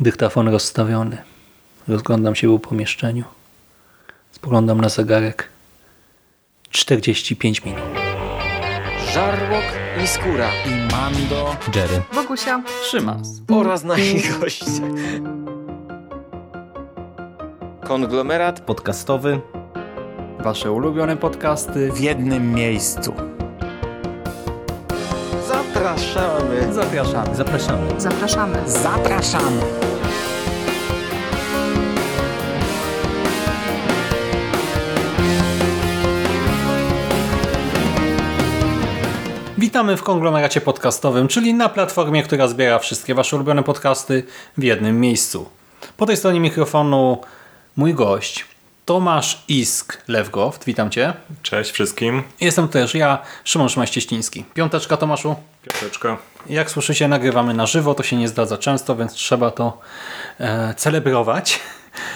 Dyktafon rozstawiony. Rozglądam się po pomieszczeniu. Spoglądam na zegarek. 45 minut. Żarłok i Skóra i Mando, Jerry, Bogusia, Szymas oraz nasi goście. Konglomerat podcastowy. Wasze ulubione podcasty w jednym miejscu. Zapraszamy. Zapraszamy. Zapraszamy. zapraszamy. Zapraszamy. Witamy w konglomeracie podcastowym, czyli na platformie, która zbiera wszystkie Wasze ulubione podcasty w jednym miejscu. Po tej stronie mikrofonu mój gość Tomasz Isk-Lewgoft. Witam Cię. Cześć wszystkim. Jestem też ja, Szymon Szymaś-Cieśliński. Piąteczka Tomaszu. Piąteczka. Jak słyszycie, nagrywamy na żywo, to się nie zdarza często, więc trzeba to e, celebrować.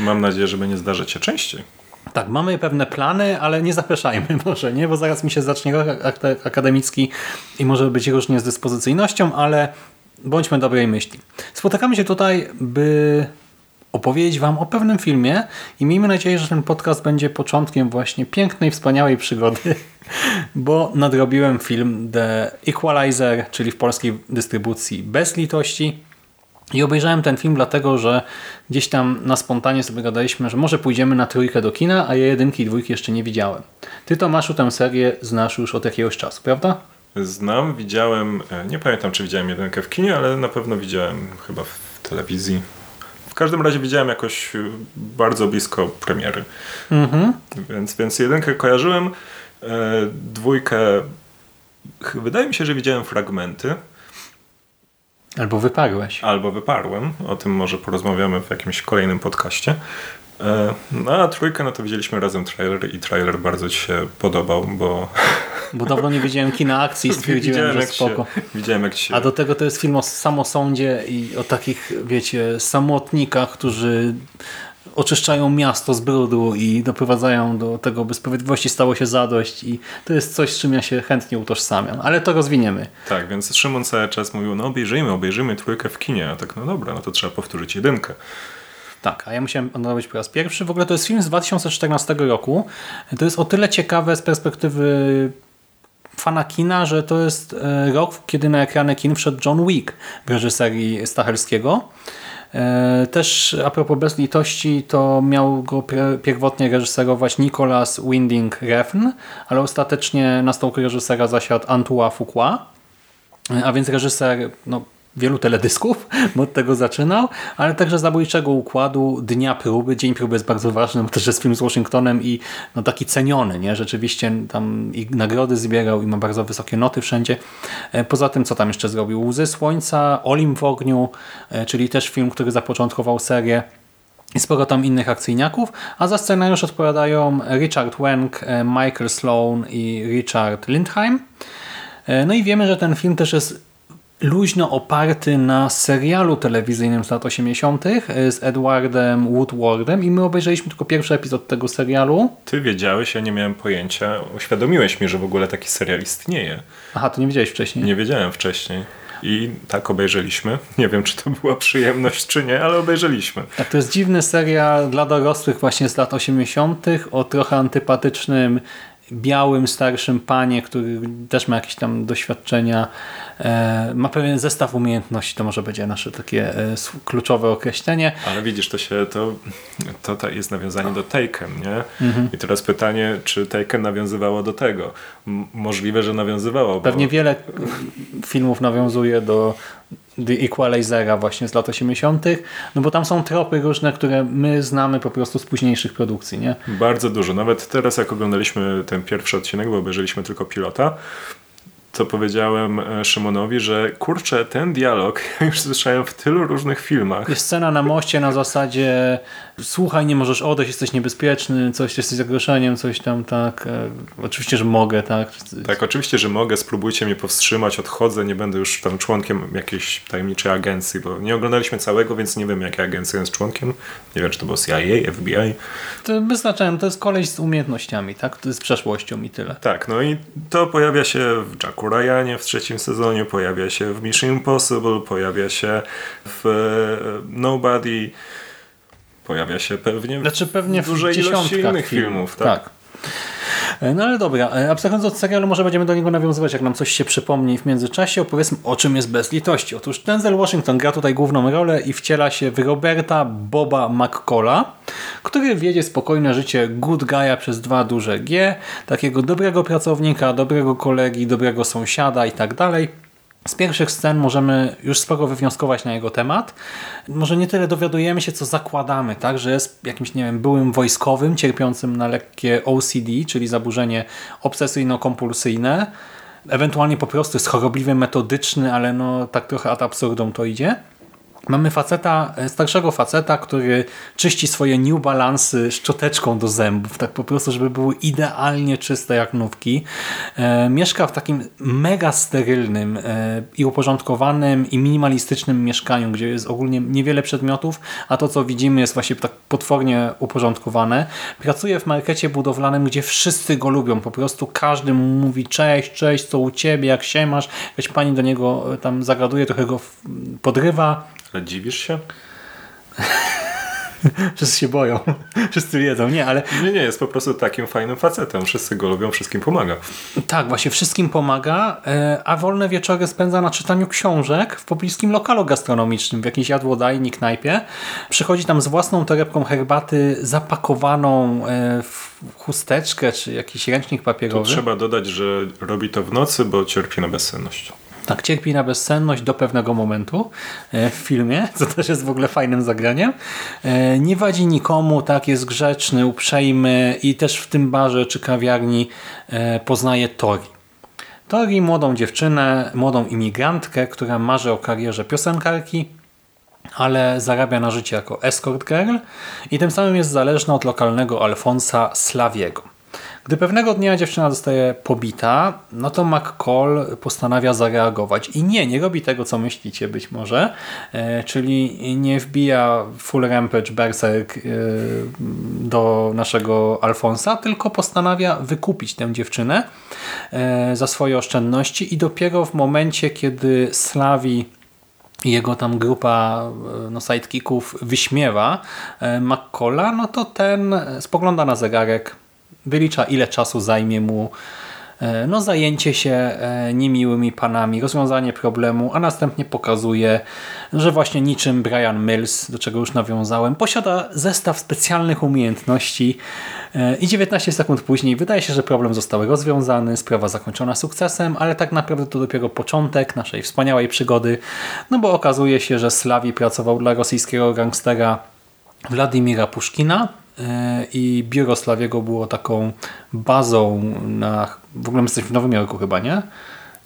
Mam nadzieję, że będzie zdarzać się częściej. Tak, mamy pewne plany, ale nie zapraszajmy może, nie? Bo zaraz mi się zacznie rok akademicki i może być różnie z dyspozycyjnością, ale bądźmy dobrej myśli. Spotykamy się tutaj, by opowiedzieć Wam o pewnym filmie i miejmy nadzieję, że ten podcast będzie początkiem właśnie pięknej, wspaniałej przygody, bo nadrobiłem film The Equalizer, czyli w polskiej dystrybucji bez litości. I obejrzałem ten film dlatego, że gdzieś tam na spontanie sobie gadaliśmy, że może pójdziemy na trójkę do kina, a ja jedynki i dwójki jeszcze nie widziałem. Ty Tomaszu tę serię znasz już od jakiegoś czasu, prawda? Znam, widziałem, e, nie pamiętam czy widziałem jedynkę w kinie, ale na pewno widziałem chyba w telewizji. W każdym razie widziałem jakoś e, bardzo blisko premiery. Mhm. Więc, więc jedynkę kojarzyłem, e, dwójkę wydaje mi się, że widziałem fragmenty. Albo wyparłeś. Albo wyparłem. O tym może porozmawiamy w jakimś kolejnym podcaście. E, no a trójkę, no to widzieliśmy razem trailer i trailer bardzo ci się podobał, bo... Bo dawno nie widziałem kina akcji i stwierdziłem, widziałem, że spoko. Się, widziałem jak się... A do tego to jest film o samosądzie i o takich, wiecie, samotnikach, którzy oczyszczają miasto z brudu i doprowadzają do tego, by sprawiedliwości stało się zadość i to jest coś, z czym ja się chętnie utożsamiam, ale to rozwiniemy. Tak, więc Szymon cały czas mówił, no obejrzyjmy, obejrzymy trójkę w kinie, a tak no dobra, no to trzeba powtórzyć jedynkę. Tak, a ja musiałem odnowić po raz pierwszy. W ogóle to jest film z 2014 roku. To jest o tyle ciekawe z perspektywy fana kina, że to jest e, rok, kiedy na ekrany kin wszedł John Wick w reżyserii Stachelskiego. E, też a propos bez litości, to miał go pierwotnie reżyserować Nicolas Winding Refn, ale ostatecznie na stołku reżysera zasiadł Antoine Fuqua, e, a więc reżyser no, wielu teledysków, bo od tego zaczynał, ale także zabójczego układu Dnia Próby. Dzień Próby jest bardzo ważny, bo też jest film z Washingtonem i no, taki ceniony, nie? rzeczywiście tam i nagrody zbierał i ma bardzo wysokie noty wszędzie. E, poza tym, co tam jeszcze zrobił? Łzy Słońca, Olim w ogniu, e, czyli też film, który zapoczątkował serię i sporo tam innych akcyjniaków, a za scenariusz odpowiadają Richard Wenk, e, Michael Sloan i Richard Lindheim. No i wiemy, że ten film też jest luźno oparty na serialu telewizyjnym z lat 80. E, z Edwardem Woodwardem i my obejrzeliśmy tylko pierwszy epizod tego serialu. Ty wiedziałeś, ja nie miałem pojęcia. Uświadomiłeś mi, że w ogóle taki serial istnieje. Aha, to nie wiedziałeś wcześniej? Nie wiedziałem wcześniej. I tak obejrzeliśmy. Nie wiem, czy to była przyjemność, czy nie, ale obejrzeliśmy. Tak, to jest dziwny serial dla dorosłych właśnie z lat 80. o trochę antypatycznym białym, starszym panie, który też ma jakieś tam doświadczenia, e, ma pewien zestaw umiejętności, to może będzie nasze takie e, kluczowe określenie. Ale widzisz, to się to, to jest nawiązanie do Taken, nie? Mhm. I teraz pytanie, czy Taken nawiązywało do tego? Możliwe, że nawiązywało. Pewnie bo... wiele filmów nawiązuje do The Equalizera właśnie z lat 80., no bo tam są tropy różne, które my znamy po prostu z późniejszych produkcji, nie? Bardzo dużo. Nawet teraz jak oglądaliśmy ten pierwszy odcinek, bo obejrzeliśmy tylko pilota, co powiedziałem e, Szymonowi, że kurczę, ten dialog już słyszałem w tylu różnych filmach. Jest scena na moście na zasadzie słuchaj, nie możesz odejść, jesteś niebezpieczny, coś, jesteś zagroszeniem, coś tam, tak. E, oczywiście, że mogę, tak. Tak, oczywiście, że mogę, spróbujcie mnie powstrzymać, odchodzę, nie będę już tam członkiem jakiejś tajemniczej agencji, bo nie oglądaliśmy całego, więc nie wiem, jakiej agencji jest członkiem. Nie wiem, czy to było CIA, FBI. To bez znaczenia, to jest koleś z umiejętnościami, tak, jest przeszłością i tyle. Tak, no i to pojawia się w Jacku Jacku Ryanie w trzecim sezonie, pojawia się w Mission Impossible, pojawia się w e, Nobody, pojawia się pewnie, Znaczy pewnie w dużej ilości innych filmów. tak. E, No ale dobra, e, abstrahując od serialu, może będziemy do niego nawiązywać, jak nam coś się przypomni w międzyczasie. Opowiedzmy, o czym jest Bez Litości. Otóż Denzel Washington gra tutaj główną rolę i wciela się w Roberta Boba McCalla, który wiedzie spokojne życie good guy'a przez dwa duże G, takiego dobrego pracownika, dobrego kolegi, dobrego sąsiada i tak dalej. Z pierwszych scen możemy już sporo wywnioskować na jego temat. Może nie tyle dowiadujemy się, co zakładamy, tak, że jest jakimś, nie wiem, byłym wojskowym, cierpiącym na lekkie OCD, czyli zaburzenie obsesyjno-kompulsyjne. Ewentualnie po prostu jest chorobliwy, metodyczny, ale no tak trochę ad absurdum to idzie. Mamy faceta, e, starszego faceta, który czyści swoje New Balance'y szczoteczką do zębów, tak po prostu, żeby były idealnie czyste jak nówki. E, mieszka w takim mega sterylnym e, i uporządkowanym i minimalistycznym mieszkaniu, gdzie jest ogólnie niewiele przedmiotów, a to co widzimy jest właśnie tak potwornie uporządkowane. Pracuje w markecie budowlanym, gdzie wszyscy go lubią, po prostu każdy mu mówi cześć, cześć, co u ciebie, jak się masz. Jakaś pani do niego e, tam zagaduje, trochę go podrywa, Ale dziwisz się? Wszyscy się boją. Wszyscy wiedzą. Nie, ale Nie, nie, jest po prostu takim fajnym facetem. Wszyscy go lubią, wszystkim pomaga. tak, właśnie wszystkim pomaga, e, a wolne wieczory spędza na czytaniu książek w pobliskim lokalu gastronomicznym, w jakiejś jadłodajni, knajpie. Przychodzi tam z własną torebką herbaty zapakowaną e, w chusteczkę czy jakiś ręcznik Tu papierowy. trzeba dodać, że robi to w nocy, bo cierpi na bezsenność. Tak, cierpi na bezsenność do pewnego momentu e, w filmie, co też jest w ogóle fajnym zagraniem. E, Nie wadzi nikomu, tak, jest grzeczny, uprzejmy i też w tym barze czy kawiarni e, poznaje Tori. Tori, młodą dziewczynę, młodą imigrantkę, która marzy o karierze piosenkarki, ale zarabia na życie jako escort girl i tym samym jest zależna od lokalnego Alfonsa Slawiego. Gdy pewnego dnia dziewczyna zostaje pobita, no to McCall postanawia zareagować. I nie, nie robi tego, co myślicie być może, e, czyli nie wbija full rampage berserk e, do naszego Alfonsa, tylko postanawia wykupić tę dziewczynę e, za swoje oszczędności i dopiero w momencie, kiedy Slawi jego tam grupa e, no, sidekicków wyśmiewa e, McCalla, no to ten spogląda na zegarek, wylicza ile czasu zajmie mu e, no, zajęcie się e, niemiłymi panami, rozwiązanie problemu, a następnie pokazuje, że właśnie niczym Brian Mills, do czego już nawiązałem, posiada zestaw specjalnych umiejętności e, i 19 sekund później wydaje się, że problem został rozwiązany, sprawa zakończona sukcesem, ale tak naprawdę to dopiero początek naszej wspaniałej przygody, no bo okazuje się, że Slawi pracował dla rosyjskiego gangstera Władimira Puszkina i biuro Slawiego było taką bazą na... W ogóle my jesteśmy w Nowym Jorku chyba, nie?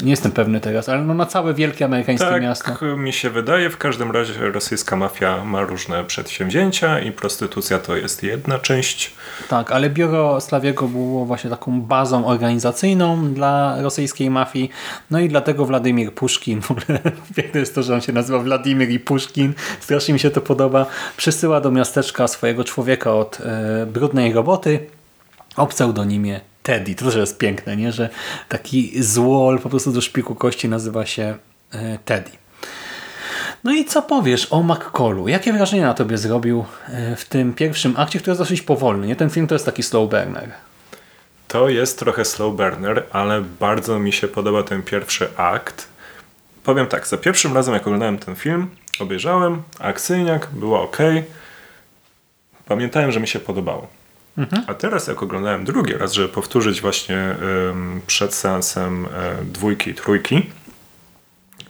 Nie jestem pewny teraz, ale no na całe wielkie amerykańskie Tak miasto. mi się wydaje. W każdym razie rosyjska mafia ma różne przedsięwzięcia i prostytucja to jest jedna część. Tak, ale biuro Slawiego było właśnie taką bazą organizacyjną dla rosyjskiej mafii. No i dlatego Władimir Puszkin, w ogóle piękne jest to, że on się nazywa Władimir i Puszkin, strasznie mi się to podoba, przysyła do miasteczka swojego człowieka od e, brudnej roboty o pseudonimie Teddy. To też jest piękne, nie? że taki złol po prostu do szpiku kości nazywa się e, Teddy. No i co powiesz o McCallu? Jakie wrażenie na tobie zrobił e, w tym pierwszym akcie, który jest dosyć powolny? Nie? Ten film to jest taki slow burner. To jest trochę slow burner, ale bardzo mi się podoba ten pierwszy akt. Powiem tak, za pierwszym razem jak oglądałem ten film, obejrzałem, akcyjniak, było ok. Pamiętałem, że mi się podobało. A teraz jak oglądałem drugi raz, żeby powtórzyć właśnie ym, przed seansem y, dwójki i trójki,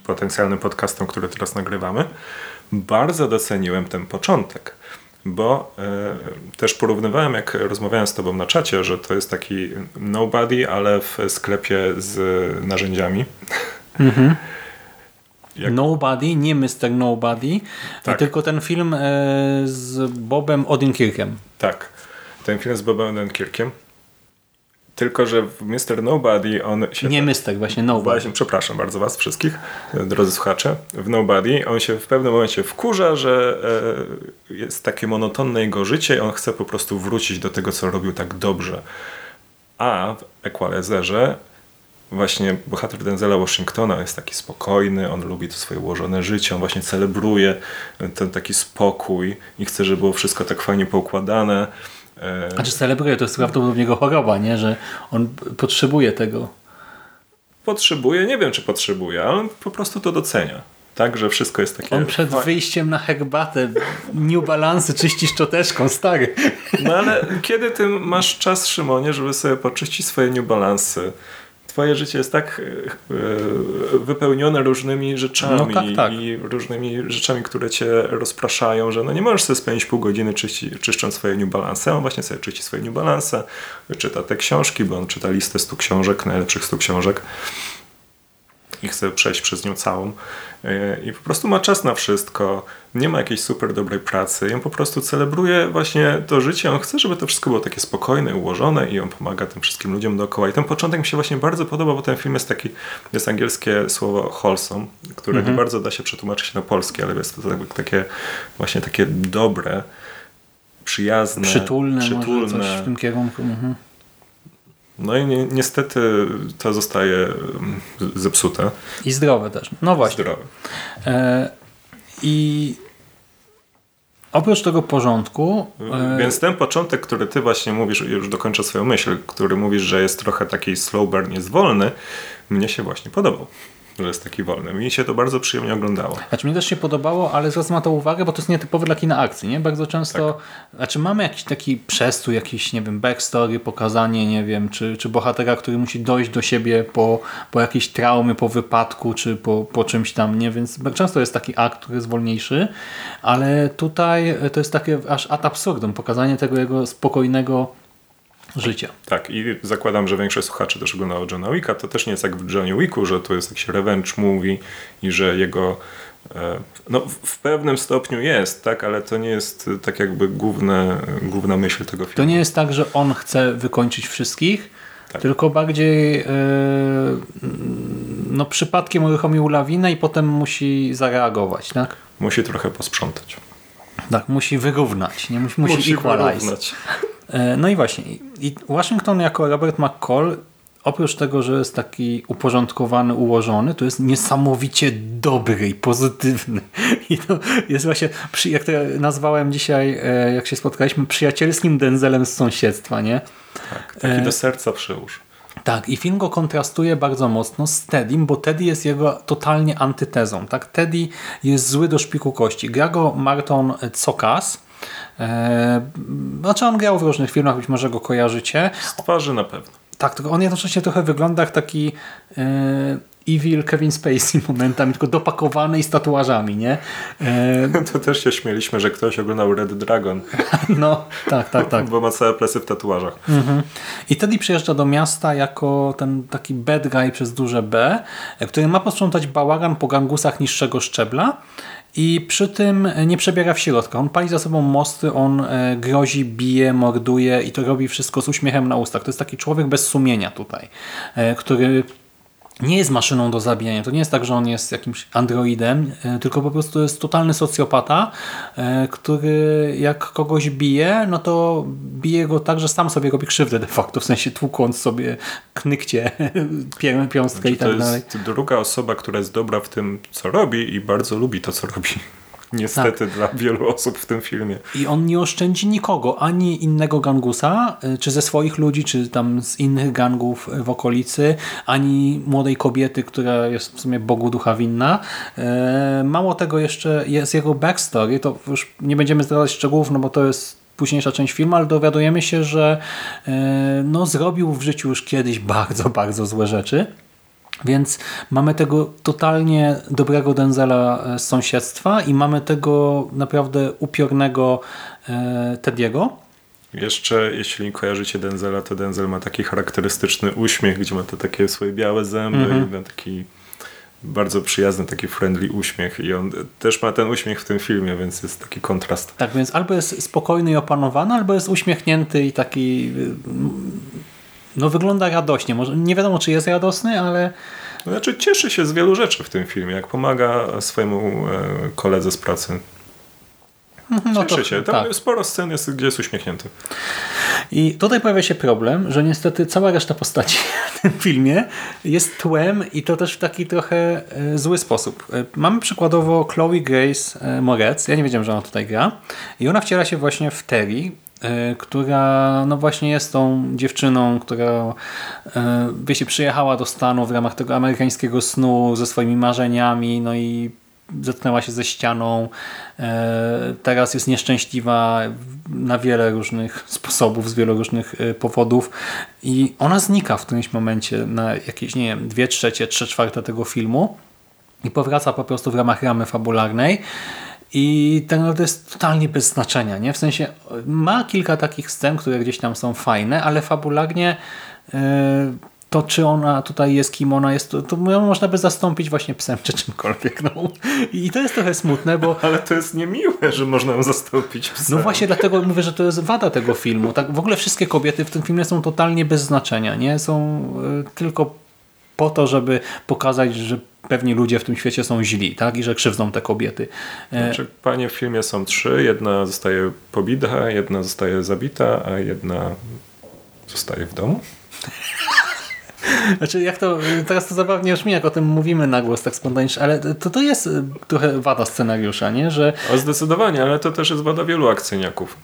potencjalnym podcastom, który teraz nagrywamy, bardzo doceniłem ten początek. Bo y, też porównywałem, jak rozmawiałem z tobą na czacie, że to jest taki nobody, ale w sklepie z narzędziami. Jak- Nobody, nie Mr. Nobody, Tak. tylko ten film e, z Bobem Odenkirkiem. Tak, ten film z Bobem Dunkirkiem. Tylko, że w Mr. Nobody on się... Nie Mr. właśnie Nobody. Właśnie, przepraszam bardzo Was wszystkich, drodzy słuchacze. W Nobody on się w pewnym momencie wkurza, że e, jest takie monotonne jego życie i on chce po prostu wrócić do tego, co robił tak dobrze. A w Equalizerze właśnie bohater Denzela Washingtona jest taki spokojny, on lubi to swoje ułożone życie, on właśnie celebruje ten taki spokój i chce, żeby było wszystko tak fajnie poukładane. E, Znaczy celebruje, to jest prawdopodobnie jego choroba, nie? że on potrzebuje tego. Potrzebuje, nie wiem czy potrzebuje, ale on po prostu to docenia. Tak, że wszystko jest takie... On przed wyjściem na herbatę New Balance czyści szczoteczką, stary. No ale kiedy ty masz czas, Szymonie, żeby sobie poczyścić swoje New Balance? Twoje życie jest tak e, e, wypełnione różnymi rzeczami No tak, tak. i różnymi rzeczami, które cię rozpraszają, że no nie możesz sobie spędzić pół godziny czyści, czyszcząc swoje New Balance. On właśnie sobie czyści swoje New Balance, czyta te książki, bo on czyta listę 100 książek, najlepszych 100 książek i chce przejść przez nią całą. Yy, I po prostu ma czas na wszystko. Nie ma jakiejś super dobrej pracy. I on po prostu celebruje właśnie to życie. On chce, żeby to wszystko było takie spokojne, ułożone i on pomaga tym wszystkim ludziom dookoła. I ten początek mi się właśnie bardzo podoba, bo ten film jest taki, jest angielskie słowo wholesome, które nie bardzo da się przetłumaczyć na polskie, ale jest to tak- takie właśnie takie dobre, przyjazne, Przytulne, przytulne. w tym kierunku. Mhm. No i ni niestety to zostaje mm, zepsute. I zdrowe też. No właśnie. Zdrowe. E, I oprócz tego porządku... E, Więc ten początek, który ty właśnie mówisz, już dokończę swoją myśl, który mówisz, że jest trochę taki slow burn, jest wolny, mnie się właśnie podobał, że jest taki wolny. Mi się to bardzo przyjemnie oglądało. Znaczy mnie też się podobało, ale zwracam na to uwagę, bo to jest nietypowe dla kina akcji, nie? Bardzo często, Tak. znaczy mamy jakiś taki przestój, jakiś, nie wiem, backstory, pokazanie, nie wiem, czy, czy bohatera, który musi dojść do siebie po, po jakiejś traumie, po wypadku, czy po, po czymś tam, nie? Więc często jest taki akt, który jest wolniejszy, ale tutaj to jest takie aż ad absurdum, pokazanie tego jego spokojnego życia. Tak, i zakładam, że większość słuchaczy też oglądało Johna Wicka. To też nie jest jak w Johnny Wicku, że to jest jakiś revenge movie i że jego e, no, w- pewnym stopniu jest, tak, ale to nie jest e, tak jakby główne, główna myśl tego filmu. To nie jest tak, że on chce wykończyć wszystkich, Tak. tylko bardziej e, no, przypadkiem uruchomił lawinę i potem musi zareagować, tak? Musi trochę posprzątać. Tak, musi wyrównać, nie musi, musi, equalize. wyrównać. E, No i właśnie, i Washington jako Robert McCall, oprócz tego, że jest taki uporządkowany, ułożony, to jest niesamowicie dobry i pozytywny. I to jest właśnie, jak to nazwałem dzisiaj, e, jak się spotkaliśmy, przyjacielskim Denzelem z sąsiedztwa, nie? Tak, taki do serca przyłóż. Tak, i film go kontrastuje bardzo mocno z Teddym, bo Teddy jest jego totalnie antytezą. Tak? Teddy jest zły do szpiku kości. Gra go Marton Cokas. Eee, znaczy on grał w różnych filmach, być może go kojarzycie. Z twarzy na pewno. Tak, tylko on jednocześnie trochę wygląda jak taki e, evil Kevin Spacey momentami, tylko dopakowany i z tatuażami, nie? E, To też się śmieliśmy, że ktoś oglądał Red Dragon, no, tak, tak, tak. bo ma całe plesy w tatuażach. I Teddy przyjeżdża do miasta jako ten taki bad guy przez duże B, który ma posprzątać bałagan po gangusach niższego szczebla i przy tym nie przebiera w środka. On pali za sobą mosty, on e, grozi, bije, morduje i to robi wszystko z uśmiechem na ustach. To jest taki człowiek bez sumienia tutaj, e, który nie jest maszyną do zabijania. To nie jest tak, że on jest jakimś androidem, e, tylko po prostu jest totalny socjopata, e, który jak kogoś bije, no to bije go tak, że sam sobie robi krzywdę de facto, w sensie tłukąc sobie knykcie, pier- piąstkę i to tak dalej. jest druga osoba, która jest dobra w tym, co robi i bardzo lubi to, co robi. Niestety Tak. dla wielu osób w tym filmie. I on nie oszczędzi nikogo, ani innego gangusa, y, czy ze swoich ludzi, czy tam z innych gangów w okolicy, ani młodej kobiety, która jest w sumie Bogu ducha winna. E, Mało tego jeszcze jest jego backstory, to już nie będziemy zdradzać szczegółów, no bo to jest późniejsza część filmu, ale dowiadujemy się, że e, no, zrobił w życiu już kiedyś bardzo, bardzo złe rzeczy. Więc mamy tego totalnie dobrego Denzela e, z sąsiedztwa i mamy tego naprawdę upiornego e, Tediego. Jeszcze, jeśli kojarzycie Denzela, to Denzel ma taki charakterystyczny uśmiech, gdzie ma te takie swoje białe zęby Mhm. i ma taki bardzo przyjazny, taki friendly uśmiech i on też ma ten uśmiech w tym filmie, więc jest taki kontrast. Tak więc albo jest spokojny i opanowany, albo jest uśmiechnięty i taki y, no wygląda radośnie. Może nie wiadomo, czy jest radosny, ale Znaczy cieszy się z wielu rzeczy w tym filmie, jak pomaga swojemu e, koledze z pracy. no Cieszy się. Tam tak. sporo scen jest, gdzie jest uśmiechnięty. I tutaj pojawia się problem, że niestety cała reszta postaci w tym filmie jest tłem i to też w taki trochę e, zły sposób. E, Mamy przykładowo Chloe Grace Moretz, ja nie wiedziałem, że ona tutaj gra i ona wciela się właśnie w Terry, która no właśnie jest tą dziewczyną, która e, wiecie, przyjechała do Stanu w ramach tego amerykańskiego snu ze swoimi marzeniami, no i zetknęła się ze ścianą, e, teraz jest nieszczęśliwa na wiele różnych sposobów, z wielu różnych e, powodów. I ona znika w którymś momencie na jakieś, nie wiem, dwie trzecie, trzy czwarte tego filmu i powraca po prostu w ramach ramy fabularnej i tak naprawdę jest totalnie bez znaczenia, nie? W sensie ma kilka takich scen, które gdzieś tam są fajne, ale fabularnie e, to czy ona tutaj jest, kim ona jest, to, to ją można by zastąpić właśnie psem czy czymkolwiek. No. I to jest trochę smutne, bo Ale to jest niemiłe, że można ją zastąpić psem. no właśnie dlatego mówię, że to jest wada tego filmu. Tak, w ogóle wszystkie kobiety w tym filmie są totalnie bez znaczenia. nie Są y, tylko po to, żeby pokazać, że pewni ludzie w tym świecie są źli tak? i że krzywdzą te kobiety. E, Znaczy, panie w filmie są trzy. Jedna zostaje pobita, jedna zostaje zabita, a jedna zostaje w domu. Znaczy, jak to, teraz to zabawnie brzmi, jak o tym mówimy na głos tak spontanicznie, ale to, to jest trochę wada scenariusza, nie? że O, zdecydowanie, ale to też jest wada wielu akcyjniaków.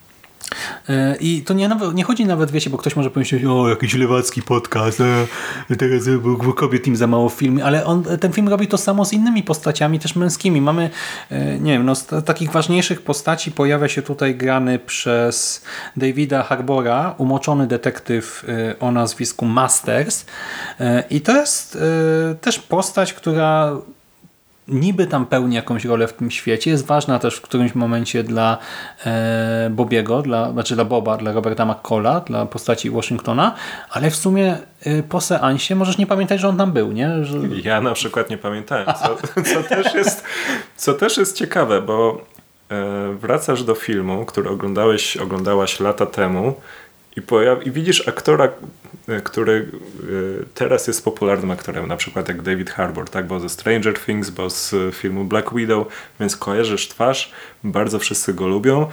E, I to nie, nie chodzi nawet, wiecie, bo ktoś może pomyśleć, o, jakiś lewacki podcast, e, teraz e, kobiet im za mało w filmie, ale on, ten film robi to samo z innymi postaciami, też męskimi. Mamy, e, nie wiem, no, z takich ważniejszych postaci pojawia się tutaj grany przez Davida Harbora, umoczony detektyw o nazwisku Masters i to jest też postać, która niby tam pełni jakąś rolę w tym świecie. Jest ważna też w którymś momencie dla e, Bobiego, dla, znaczy dla Boba, dla Roberta McCalla, dla postaci Washingtona, ale w sumie e, po seansie możesz nie pamiętać, że on tam był, nie? Że... Ja na przykład nie pamiętałem, co, co, też, jest, co też jest ciekawe, bo e, wracasz do filmu, który oglądałeś, oglądałaś lata temu i, pojaw, i widzisz aktora, e, który e, teraz jest popularnym aktorem, na przykład jak David Harbour, tak? bo ze Stranger Things, bo z filmu Black Widow, więc kojarzysz twarz, bardzo wszyscy go lubią.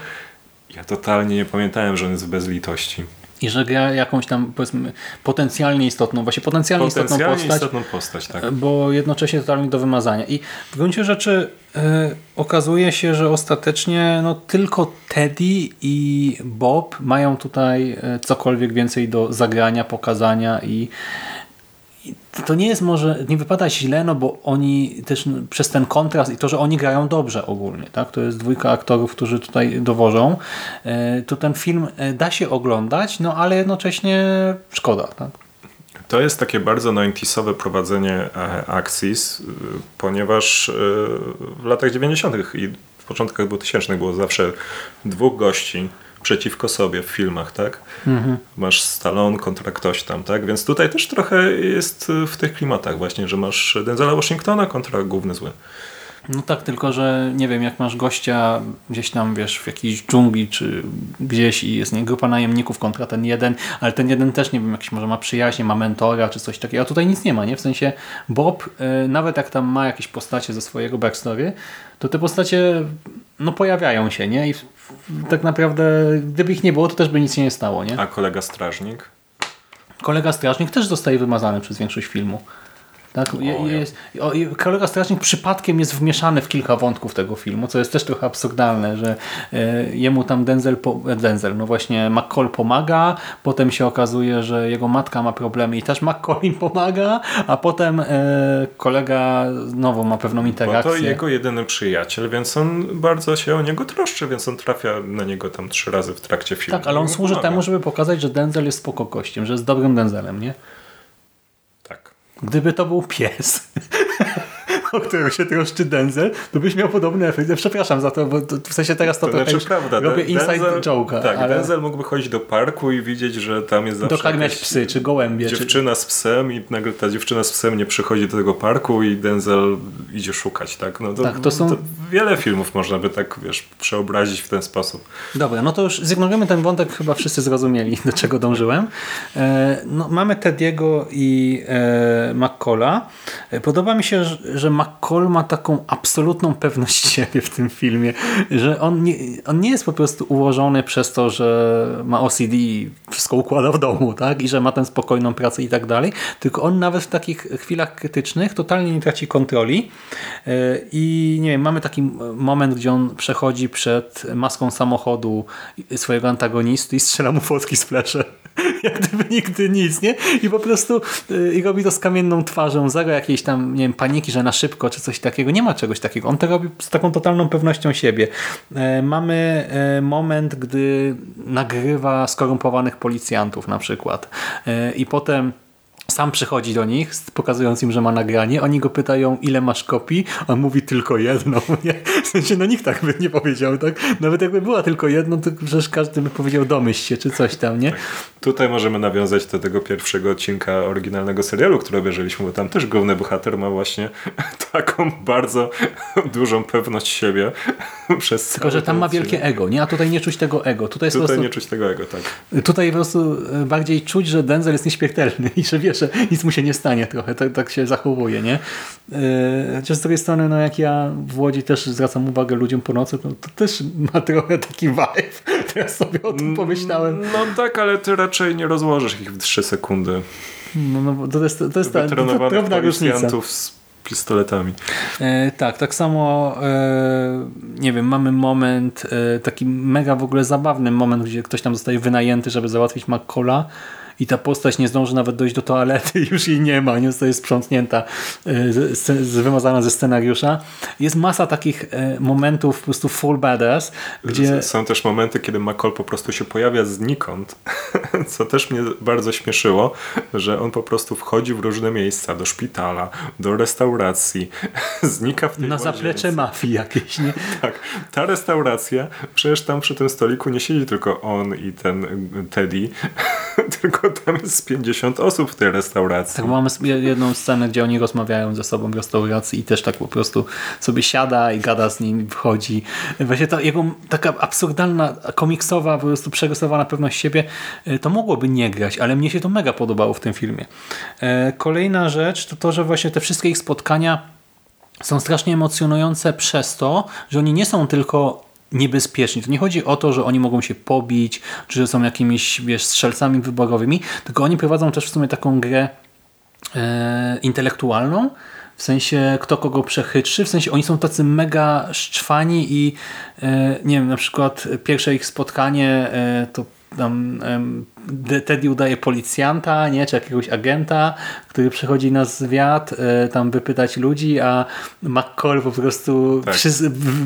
Ja totalnie nie pamiętałem, że on jest w bezlitości. I że gra jakąś tam, powiedzmy, potencjalnie istotną, właśnie potencjalnie, istotną Potencjalnie postać, istotną postać, tak. bo jednocześnie totalnie do wymazania. I w gruncie rzeczy e, okazuje się, że ostatecznie no, tylko Teddy i Bob mają tutaj e, cokolwiek więcej do zagrania, pokazania i to nie jest może, nie wypada źle, no bo oni też przez ten kontrast i to, że oni grają dobrze ogólnie, tak? To jest dwójka aktorów, którzy tutaj dowożą. e, To ten film e, da się oglądać, no ale jednocześnie szkoda, tak? To jest takie bardzo 90sowe prowadzenie e, akcji, ponieważ w latach 90. i w początkach 2000 było zawsze dwóch gości przeciwko sobie w filmach, tak? Masz Stallone kontra ktoś tam, tak? Więc tutaj też trochę jest w tych klimatach właśnie, że masz Denzela Washingtona kontra główny zły. No tak, tylko że nie wiem, jak masz gościa gdzieś tam, wiesz, w jakiejś dżungli czy gdzieś i jest nie, grupa najemników kontra ten jeden, ale ten jeden też, nie wiem, jakiś może ma przyjaźnie, ma mentora czy coś takiego, a tutaj nic nie ma, nie? W sensie Bob, y, nawet jak tam ma jakieś postacie ze swojego backstory, to te postacie no pojawiają się, nie? I tak naprawdę, gdyby ich nie było, to też by nic się nie stało, nie? A kolega strażnik? Kolega strażnik też zostaje wymazany przez większość filmu. Tak? O, jest, o, kolega strażnik przypadkiem jest wmieszany w kilka wątków tego filmu, co jest też trochę absurdalne, że e, jemu tam Denzel, po, e, Denzel, no właśnie McCall pomaga, potem się okazuje, że jego matka ma problemy i też McCall im pomaga, a potem e, kolega znowu ma pewną Bo interakcję. to jego jedyny przyjaciel, więc on bardzo się o niego troszczy, więc on trafia na niego tam trzy razy w trakcie filmu. tak, ale on służy pomaga. temu, żeby pokazać, że Denzel jest spoko gościem, że jest dobrym Denzelem, nie? Gdyby to był pies, o którego się troszczy Denzel, to byś miał podobny efekt. Przepraszam za to, bo to, w sensie teraz to, To trochę znaczy prawda. robię inside Denzel- joke'a, Tak, ale Denzel mógłby chodzić do parku i widzieć, że tam jest zawsze dokarmiać psy czy gołębie. Czy... dziewczyna z psem i nagle ta dziewczyna z psem nie przychodzi do tego parku i Denzel idzie szukać, tak? No to, Tak, to są- wiele filmów można by tak, wiesz, przeobrazić w ten sposób. Dobra, no to już zignorujemy ten wątek, chyba wszyscy zrozumieli, do czego dążyłem. E, no, mamy Tediego i e. E, Podoba mi się, że- że McCall ma taką absolutną pewność siebie w tym filmie, że on nie, on nie jest po prostu ułożony przez to, że ma OCD i wszystko układa w domu, tak? I że ma tę spokojną pracę i tak dalej, tylko on nawet w takich chwilach krytycznych totalnie nie traci kontroli E, i nie wiem, mamy taki moment, gdzie on przechodzi przed maską samochodu swojego antagonisty i strzela mu fotki z flesze. Jak gdyby nigdy nic, nie? I po prostu y, i robi to z kamienną twarzą, zero jakiejś tam, nie wiem, paniki, że na szybko, czy coś takiego. Nie ma czegoś takiego. On to robi z taką totalną pewnością siebie. E, mamy e, moment, gdy nagrywa skorumpowanych policjantów na przykład. E, I potem sam przychodzi do nich, pokazując im, że ma nagranie. Oni go pytają, ile masz kopii? On mówi tylko jedną. Nie? W sensie, no nikt tak by nie powiedział. tak? Nawet jakby była tylko jedną, to przecież każdy by powiedział domyśl się, czy coś tam. nie? Tutaj możemy nawiązać do tego pierwszego odcinka oryginalnego serialu, który obejrzeliśmy, bo tam też główny bohater ma właśnie taką bardzo dużą pewność siebie przez Tylko, że tam ma wielkie ego, nie? A tutaj nie czuć tego ego. Tutaj, Tutaj prostu, nie czuć tego ego, tak. tutaj po prostu e, bardziej czuć, że Denzel jest nieśmiertelny i że wie, że nic mu się nie stanie trochę. Tak, tak się zachowuje, nie? E, Chociaż z drugiej strony, no jak ja w Łodzi też zwracam uwagę ludziom po nocy, to, to też ma trochę taki vibe. Teraz sobie o tym pomyślałem. No tak, ale ty raczej nie rozłożysz ich w 3 sekundy. No, no to jest, to jest ta to Wytrenowanych drobna różnica. pistoletami. E, tak, tak samo e, nie wiem, mamy moment, e, taki mega w ogóle zabawny moment, gdzie ktoś tam zostaje wynajęty, żeby załatwić McCalla i ta postać nie zdąży nawet dojść do toalety, już jej nie ma, nie zostaje sprzątnięta, e, wymazana ze scenariusza. Jest masa takich e, momentów po prostu full badass, gdzie... Są też momenty, kiedy McCall po prostu się pojawia znikąd, co też mnie bardzo śmieszyło, że on po prostu wchodzi w różne miejsca, do szpitala, do restauracji, znika w tej Na łazience. zaplecze mafii jakieś, nie? Tak, ta restauracja, przecież tam przy tym stoliku nie siedzi tylko on i ten Teddy, tylko tam jest 50 osób w tej restauracji. Tak, mamy jedną scenę, gdzie oni rozmawiają ze sobą w restauracji i też tak po prostu sobie siada i gada z nim, wchodzi. Właśnie ta jego taka absurdalna, komiksowa, po prostu przerysowana pewność siebie, e, to mogłoby nie grać, ale mnie się to mega podobało w tym filmie. E, Kolejna rzecz to to, że właśnie te wszystkie ich spotkania są strasznie emocjonujące przez to, że oni nie są tylko niebezpieczni. To nie chodzi o to, że oni mogą się pobić, czy że są jakimiś wiesz, strzelcami wyborowymi, tylko oni prowadzą też w sumie taką grę e, intelektualną, w sensie kto kogo przechytrzy, w sensie oni są tacy mega szczwani i e, nie wiem, na przykład pierwsze ich spotkanie e, to tam Teddy udaje policjanta, nie, czy jakiegoś agenta, który przychodzi na zwiat, e, tam wypytać ludzi, a McCall po prostu Tak.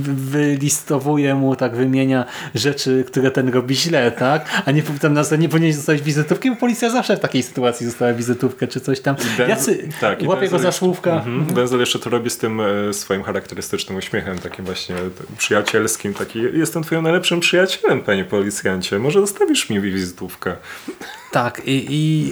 wylistowuje mu, tak wymienia rzeczy, które ten robi źle, tak? A nie tam na nie powinien zostawić wizytówki, bo policja zawsze w takiej sytuacji zostawia wizytówkę, czy coś tam. Denzel- Jacy tak, łapie go za słówka. Mhm. Denzel jeszcze to robi z tym e, swoim charakterystycznym uśmiechem, takim właśnie przyjacielskim, taki jestem twoim najlepszym przyjacielem, panie policjancie, może zostawisz mi wizytówkę. Tak, i, i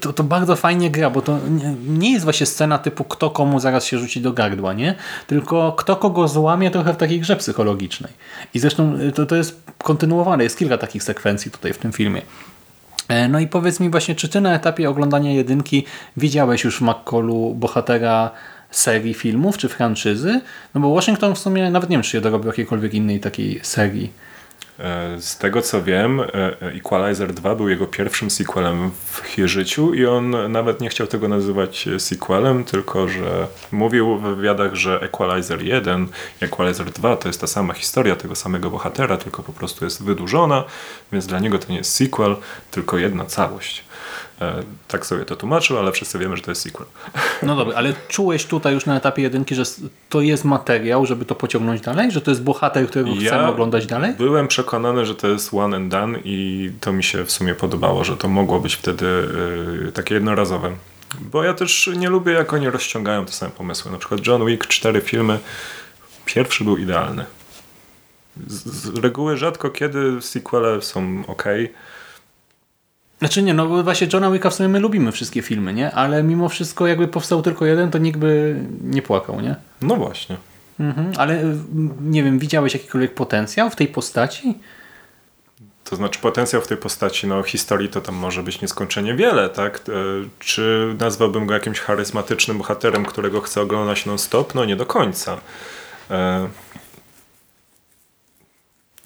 to, to bardzo fajnie gra, bo to nie, nie jest właśnie scena typu kto komu zaraz się rzuci do gardła, nie? Tylko kto kogo złamie trochę w takiej grze psychologicznej. I zresztą y, to, to jest kontynuowane, jest kilka takich sekwencji tutaj w tym filmie. E, No i powiedz mi właśnie, czy ty na etapie oglądania jedynki widziałeś już w McCallu bohatera serii filmów, czy franczyzy? No bo Washington w sumie, nawet nie wiem, czy się dorobił jakiejkolwiek innej takiej serii. E, Z tego co wiem, e, e, Equalizer 2 był jego pierwszym sequelem w życiu i on nawet nie chciał tego nazywać sequelem, tylko że mówił w wywiadach, że Equalizer 1 i Equalizer 2 to jest ta sama historia tego samego bohatera, tylko po prostu jest wydłużona, więc dla niego to nie jest sequel, tylko jedna całość. E, Tak sobie to tłumaczył, ale wszyscy wiemy, że to jest sequel. No dobra, ale czułeś tutaj już na etapie jedynki, że to jest materiał, żeby to pociągnąć dalej? Że to jest bohater, którego chcemy oglądać dalej? Byłem przekonany, że to jest one and done i to mi się w sumie podobało, że to mogło być wtedy y, takie jednorazowe. Bo ja też nie lubię, jak oni rozciągają te same pomysły. Na przykład John Wick, cztery filmy. Pierwszy był idealny. Z, z reguły rzadko kiedy sequele są ok. Znaczy nie, no bo właśnie Johna Wicka w sumie my lubimy wszystkie filmy, nie? Ale mimo wszystko jakby powstał tylko jeden, to nikt by nie płakał, nie? No właśnie. Mhm. Ale y, nie wiem, widziałeś jakikolwiek potencjał w tej postaci? To znaczy potencjał w tej postaci, no historii to tam może być nieskończenie wiele, tak? E, Czy nazwałbym go jakimś charyzmatycznym bohaterem, którego chcę oglądać non-stop? No nie do końca. E,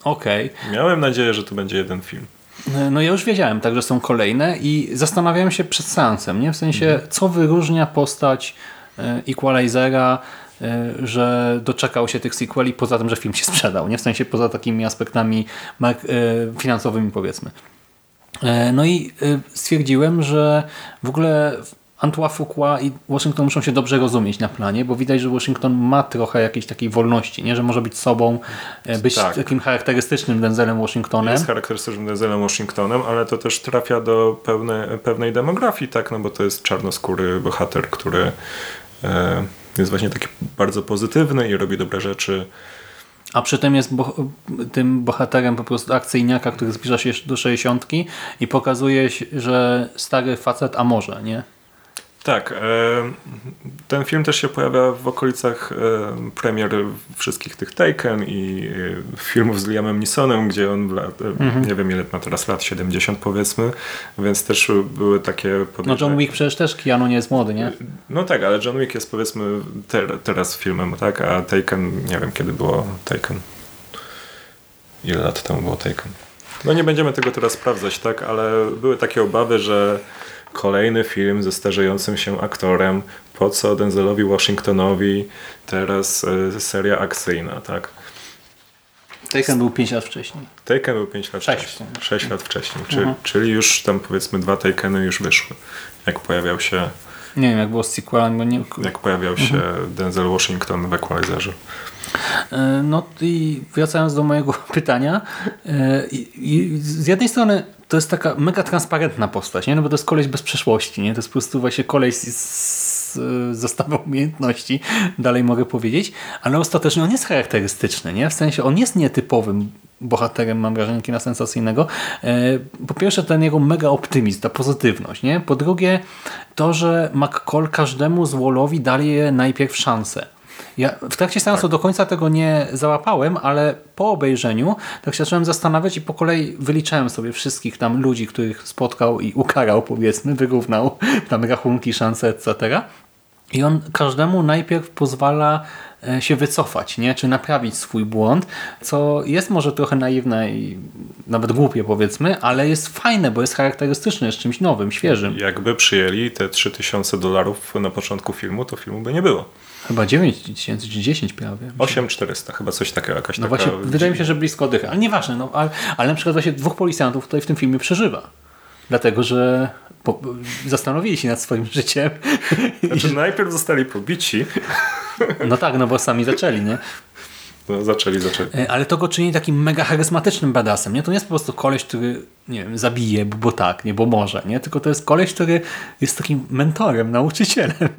Okej. Miałem nadzieję, że to będzie jeden film. No ja już wiedziałem, tak, że są kolejne i zastanawiałem się przed seansem, nie? W sensie, co wyróżnia postać e, Equalizera, e, że doczekał się tych sequeli poza tym, że film się sprzedał, nie? W sensie poza takimi aspektami e, finansowymi powiedzmy. No i stwierdziłem, że w ogóle Antoine Fuqua i Washington muszą się dobrze rozumieć na planie, bo widać, że Washington ma trochę jakiejś takiej wolności, nie? że może być sobą, e, być Tak. takim charakterystycznym Denzelem Washingtonem. Jest charakterystycznym Denzelem Washingtonem, ale to też trafia do pełne, pewnej demografii, tak? No bo to jest czarnoskóry bohater, który e, jest właśnie taki bardzo pozytywny i robi dobre rzeczy. A przy tym jest bo tym bohaterem po prostu akcyjniaka, który zbliża się do 60 i pokazuje, że stary facet, a może, nie? Tak, e, ten film też się pojawia w okolicach e, premier wszystkich tych Taken i e, filmów z Liamem Neesonem, gdzie on, e, nie wiem ile ma teraz lat, 70 powiedzmy, więc też były takie No podejrzenia. John Wick przecież też Keanu nie jest młody, nie? No tak, ale John Wick jest powiedzmy ter, teraz filmem, tak? A Taken, nie wiem kiedy było Taken. Ile lat temu było Taken? No nie będziemy tego teraz sprawdzać, tak? Ale były takie obawy, że kolejny film ze starzejącym się aktorem, po co Denzelowi Washingtonowi teraz e, seria akcyjna, tak? Taken był 5 lat wcześniej. Taken był 5 lat Sześć. wcześniej. 6 lat wcześniej, czy, Mhm. czyli już tam powiedzmy dwa Takeny już wyszły, jak pojawiał się Nie wiem, jak było z sequelem, bo nie... jak pojawiał się Denzel Washington w Equalizerze. E, No i wracając do mojego pytania, e, z jednej strony to jest taka mega transparentna postać, nie? No bo to jest koleś bez przeszłości, nie? To jest po prostu właśnie koleś z, z umiejętności, dalej mogę powiedzieć, ale ostatecznie on jest charakterystyczny, nie? W sensie on jest nietypowym bohaterem, mam wrażenie, kina sensacyjnego. E, Po pierwsze ten jego mega optymizm, ta pozytywność, nie? Po drugie to, że McCall każdemu złolowi daje najpierw szansę. Ja w trakcie seansu do końca tego nie załapałem, ale po obejrzeniu tak się zacząłem zastanawiać i po kolei wyliczałem sobie wszystkich tam ludzi, których spotkał i ukarał powiedzmy, wyrównał tam rachunki, szanse, etc. I on każdemu najpierw pozwala się wycofać, nie? czy naprawić swój błąd, co jest może trochę naiwne i nawet głupie powiedzmy, ale jest fajne, bo jest charakterystyczne, jest czymś nowym, świeżym. Jakby przyjęli te 3000 dolarów na początku filmu, to filmu by nie było. Chyba 9 tysięcy czy 10 prawie. 8400, chyba coś takiego, jakaś No taka... właśnie, wydaje mi się, że blisko dycha. Ale nieważne, no, ale, ale na przykład właśnie dwóch policjantów tutaj w tym filmie przeżywa. Dlatego, że po, zastanowili się nad swoim życiem. Znaczy, najpierw zostali pobici, No tak, no bo sami zaczęli, nie? no, zaczęli, zaczęli. E, Ale to go czyni takim mega charyzmatycznym badassem, nie? To nie jest po prostu koleś, który, nie wiem, zabije, bo tak, nie, bo może, nie? Tylko to jest koleś, który jest takim mentorem, nauczycielem.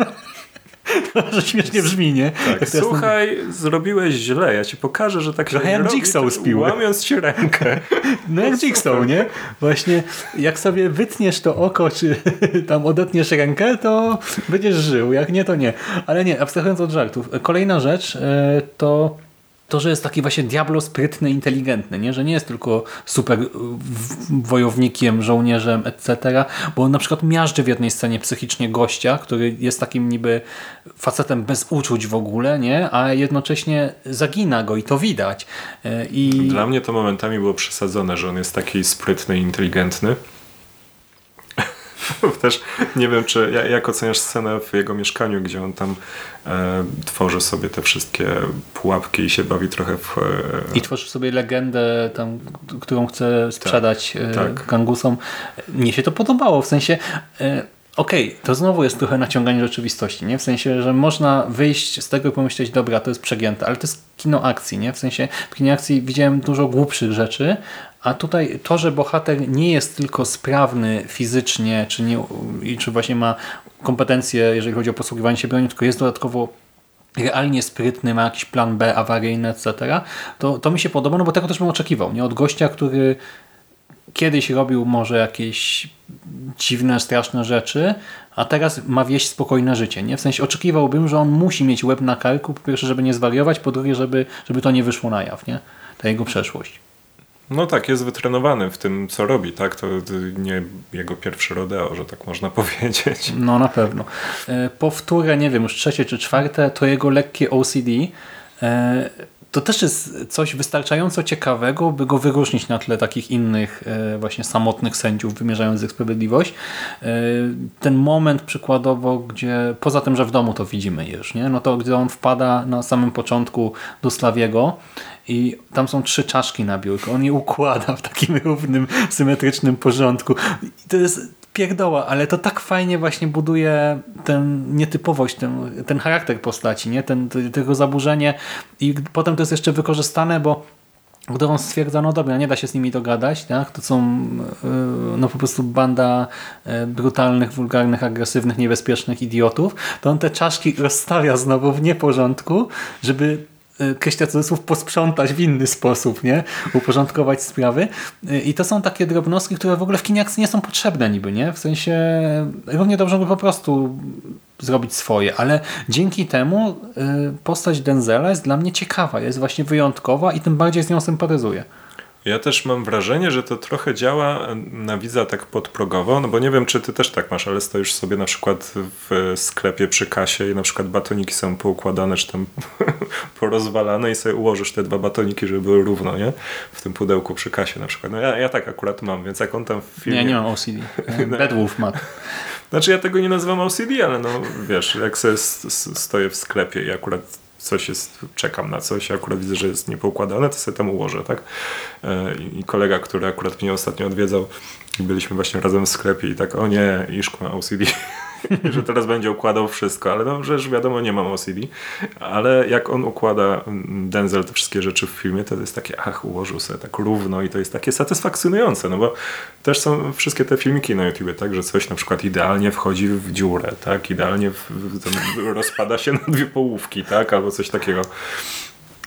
Może śmiesznie brzmi, nie? Tak, jest ten- słuchaj, zrobiłeś źle, ja ci pokażę, że tak się jak robi, Jigsaw piły. Łamiąc ci rękę. No jak Jigsaw, nie? Właśnie jak sobie wytniesz to oko, czy tam odetniesz rękę, to będziesz żył, jak nie, to nie. Ale nie, abstrahując od żartów. Kolejna rzecz e, to to, że jest taki właśnie diablo sprytny, inteligentny, nie? że nie jest tylko super wojownikiem, żołnierzem, etc., bo on na przykład miażdży w jednej scenie psychicznie gościa, który jest takim niby facetem bez uczuć w ogóle, nie? a jednocześnie zagina go i to widać. E, I Dla mnie to momentami było przesadzone, że on jest taki sprytny inteligentny. Też nie wiem, czy ja- jak oceniasz scenę w jego mieszkaniu, gdzie on tam e, tworzy sobie te wszystkie pułapki i się bawi trochę w... E, I tworzysz sobie legendę, tam, którą chce sprzedać e, tak. gangusom. Mnie się to podobało, w sensie e, okej, to znowu jest trochę naciąganie rzeczywistości, nie? W sensie, że można wyjść z tego i pomyśleć, dobra, to jest przegięte, ale to jest kino akcji, nie? W sensie w kinie akcji widziałem dużo głupszych rzeczy, a tutaj to, że bohater nie jest tylko sprawny fizycznie, czy, nie, czy właśnie ma kompetencje, jeżeli chodzi o posługiwanie się bronią, tylko jest dodatkowo realnie sprytny, ma jakiś plan B awaryjny, etc., to, to mi się podoba, no bo tego też bym oczekiwał. Nie od gościa, który kiedyś robił może jakieś dziwne, straszne rzeczy, a teraz ma wieść spokojne życie. Nie? W sensie oczekiwałbym, że on musi mieć łeb na karku, po pierwsze, żeby nie zwariować, po drugie, żeby, żeby to nie wyszło na jaw, nie? ta jego przeszłość. No tak, jest wytrenowany w tym, co robi, tak? To nie jego pierwszy rodeo, że tak można powiedzieć. No na pewno. E, Powtórę, nie wiem, już trzecie czy czwarte, to jego lekkie OCD. E, To też jest coś wystarczająco ciekawego, by go wyróżnić na tle takich innych e, właśnie samotnych sędziów wymierzających sprawiedliwość. Ten moment przykładowo, gdzie poza tym, że w domu to widzimy już, nie? no to gdy on wpada na samym początku do Slawiego i tam są trzy czaszki na biurku. On je układa w takim równym, symetrycznym porządku. I to jest pierdoła, ale to tak fajnie właśnie buduje tę nietypowość, ten, ten charakter postaci, nie? Ten, te- tego zaburzenie i potem to jest jeszcze wykorzystane, bo gdy on stwierdza, no dobra, nie da się z nimi dogadać, tak? to są yy, no po prostu banda yy, brutalnych, wulgarnych, agresywnych, niebezpiecznych idiotów, to on te czaszki rozstawia znowu w nieporządku, żeby kreśla cudzysłów posprzątać w inny sposób, nie? uporządkować sprawy Yy, i to są takie drobnostki, które w ogóle w kinie nie są potrzebne niby, nie? w sensie równie dobrze by po prostu zrobić swoje, ale dzięki temu y, postać Denzela jest dla mnie ciekawa, jest właśnie wyjątkowa i tym bardziej z nią sympatyzuję. Ja też mam wrażenie, że to trochę działa na widza tak podprogowo, no bo nie wiem, czy ty też tak masz, ale stoisz sobie na przykład w sklepie przy kasie i na przykład batoniki są poukładane, czy tam porozwalane i sobie ułożysz te dwa batoniki, żeby były równo, nie? W tym pudełku przy kasie na przykład. No ja, ja tak akurat mam, więc jak on tam w filmie... Nie, nie mam OCD. Bad Wolf ma. Znaczy ja tego nie nazywam OCD, ale no wiesz, jak sobie stoję w sklepie i akurat coś jest, czekam na coś, akurat widzę, że jest niepoukładane, to sobie tam ułożę, tak? E, I kolega, który akurat mnie ostatnio odwiedzał, byliśmy właśnie razem w sklepie i tak, o nie, Iszku ma OCD. że teraz będzie układał wszystko, ale no, że wiadomo, nie mam OCD, ale jak on układa mm, Denzel te wszystkie rzeczy w filmie, to jest takie, ach, ułożył sobie tak równo i to jest takie satysfakcjonujące, no bo też są wszystkie te filmiki na YouTubie, tak, że coś na przykład idealnie wchodzi w dziurę, tak, idealnie w, w, rozpada się na dwie połówki, tak, albo coś takiego.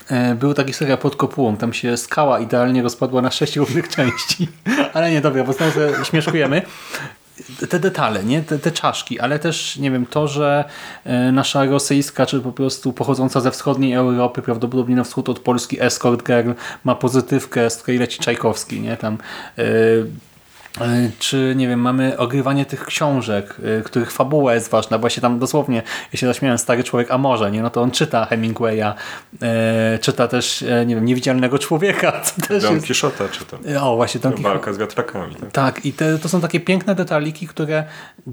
E, Był taki serial pod kopułą, tam się skała idealnie rozpadła na sześć równych części. Ale nie, dobra, bo znowu śmieszkujemy. Te detale, nie? Te, te czaszki, ale też, nie wiem, to, że e, nasza rosyjska, czy po prostu pochodząca ze wschodniej Europy, prawdopodobnie na wschód od Polski, escort girl ma pozytywkę, z której leci Czajkowski, nie? Tam... e, Czy, nie wiem, mamy ogrywanie tych książek, e, których fabuła jest ważna. Właśnie tam dosłownie, ja się zaśmiałem, stary człowiek, a może, nie? No to on czyta Hemingwaya, e, czyta też, e, nie wiem, Niewidzialnego Człowieka, co też Don jest... Quixota czytam. E, O, właśnie Don Quixote. Walka z wiatrakami. Tak? Tak, i te, to są takie piękne detaliki, które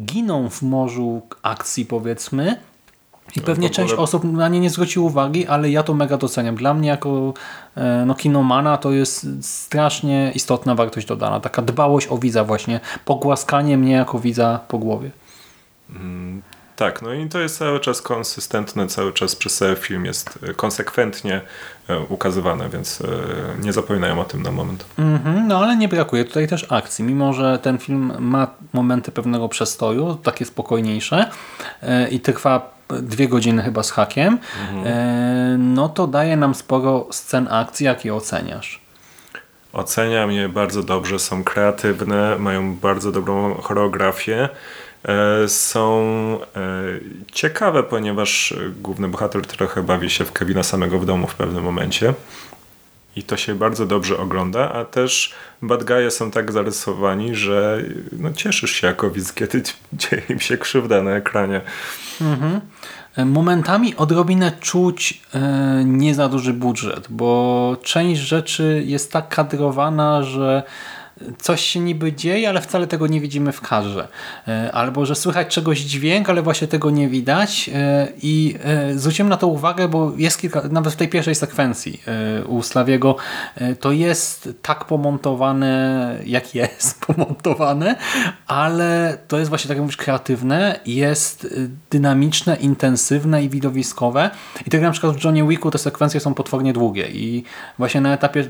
giną w morzu akcji, powiedzmy. I pewnie ogóle- część osób na nie nie zwróci uwagi, ale ja to mega doceniam. Dla mnie jako e, no, kinomana to jest strasznie istotna wartość dodana. Taka dbałość o widza właśnie. Pogłaskanie mnie jako widza po głowie. Tak, no i to jest cały czas konsystentne, cały czas przez cały film jest e, konsekwentnie e, ukazywane, więc nie zapominają o tym na moment. Mhm, no ale nie brakuje tutaj też akcji. Mimo, że ten film ma momenty pewnego przestoju, takie spokojniejsze i trwa dwie godziny chyba z hakiem, e, no to daje nam sporo scen akcji. Jak je oceniasz? Oceniam je bardzo dobrze, są kreatywne, mają bardzo dobrą choreografię, e, są e, ciekawe, ponieważ główny bohater trochę bawi się w Kevina samego w domu w pewnym momencie. I to się bardzo dobrze ogląda, a też bad guy'e są tak zarysowani, że no, cieszysz się jako widz, kiedy dzieje im się krzywda na ekranie. E, Momentami odrobinę czuć e, nie za duży budżet, bo część rzeczy jest tak kadrowana, że coś się niby dzieje, ale wcale tego nie widzimy w kadrze. E, Albo, że słychać czegoś dźwięk, ale właśnie tego nie widać E, i e, zwróciłem na to uwagę, bo jest kilka, nawet w tej pierwszej sekwencji u Slawiego to jest tak pomontowane, jak jest pomontowane, ale to jest właśnie, tak jak mówisz, kreatywne, jest dynamiczne, intensywne i widowiskowe. I tak na przykład w Johnny Wicku te sekwencje są potwornie długie i właśnie na etapie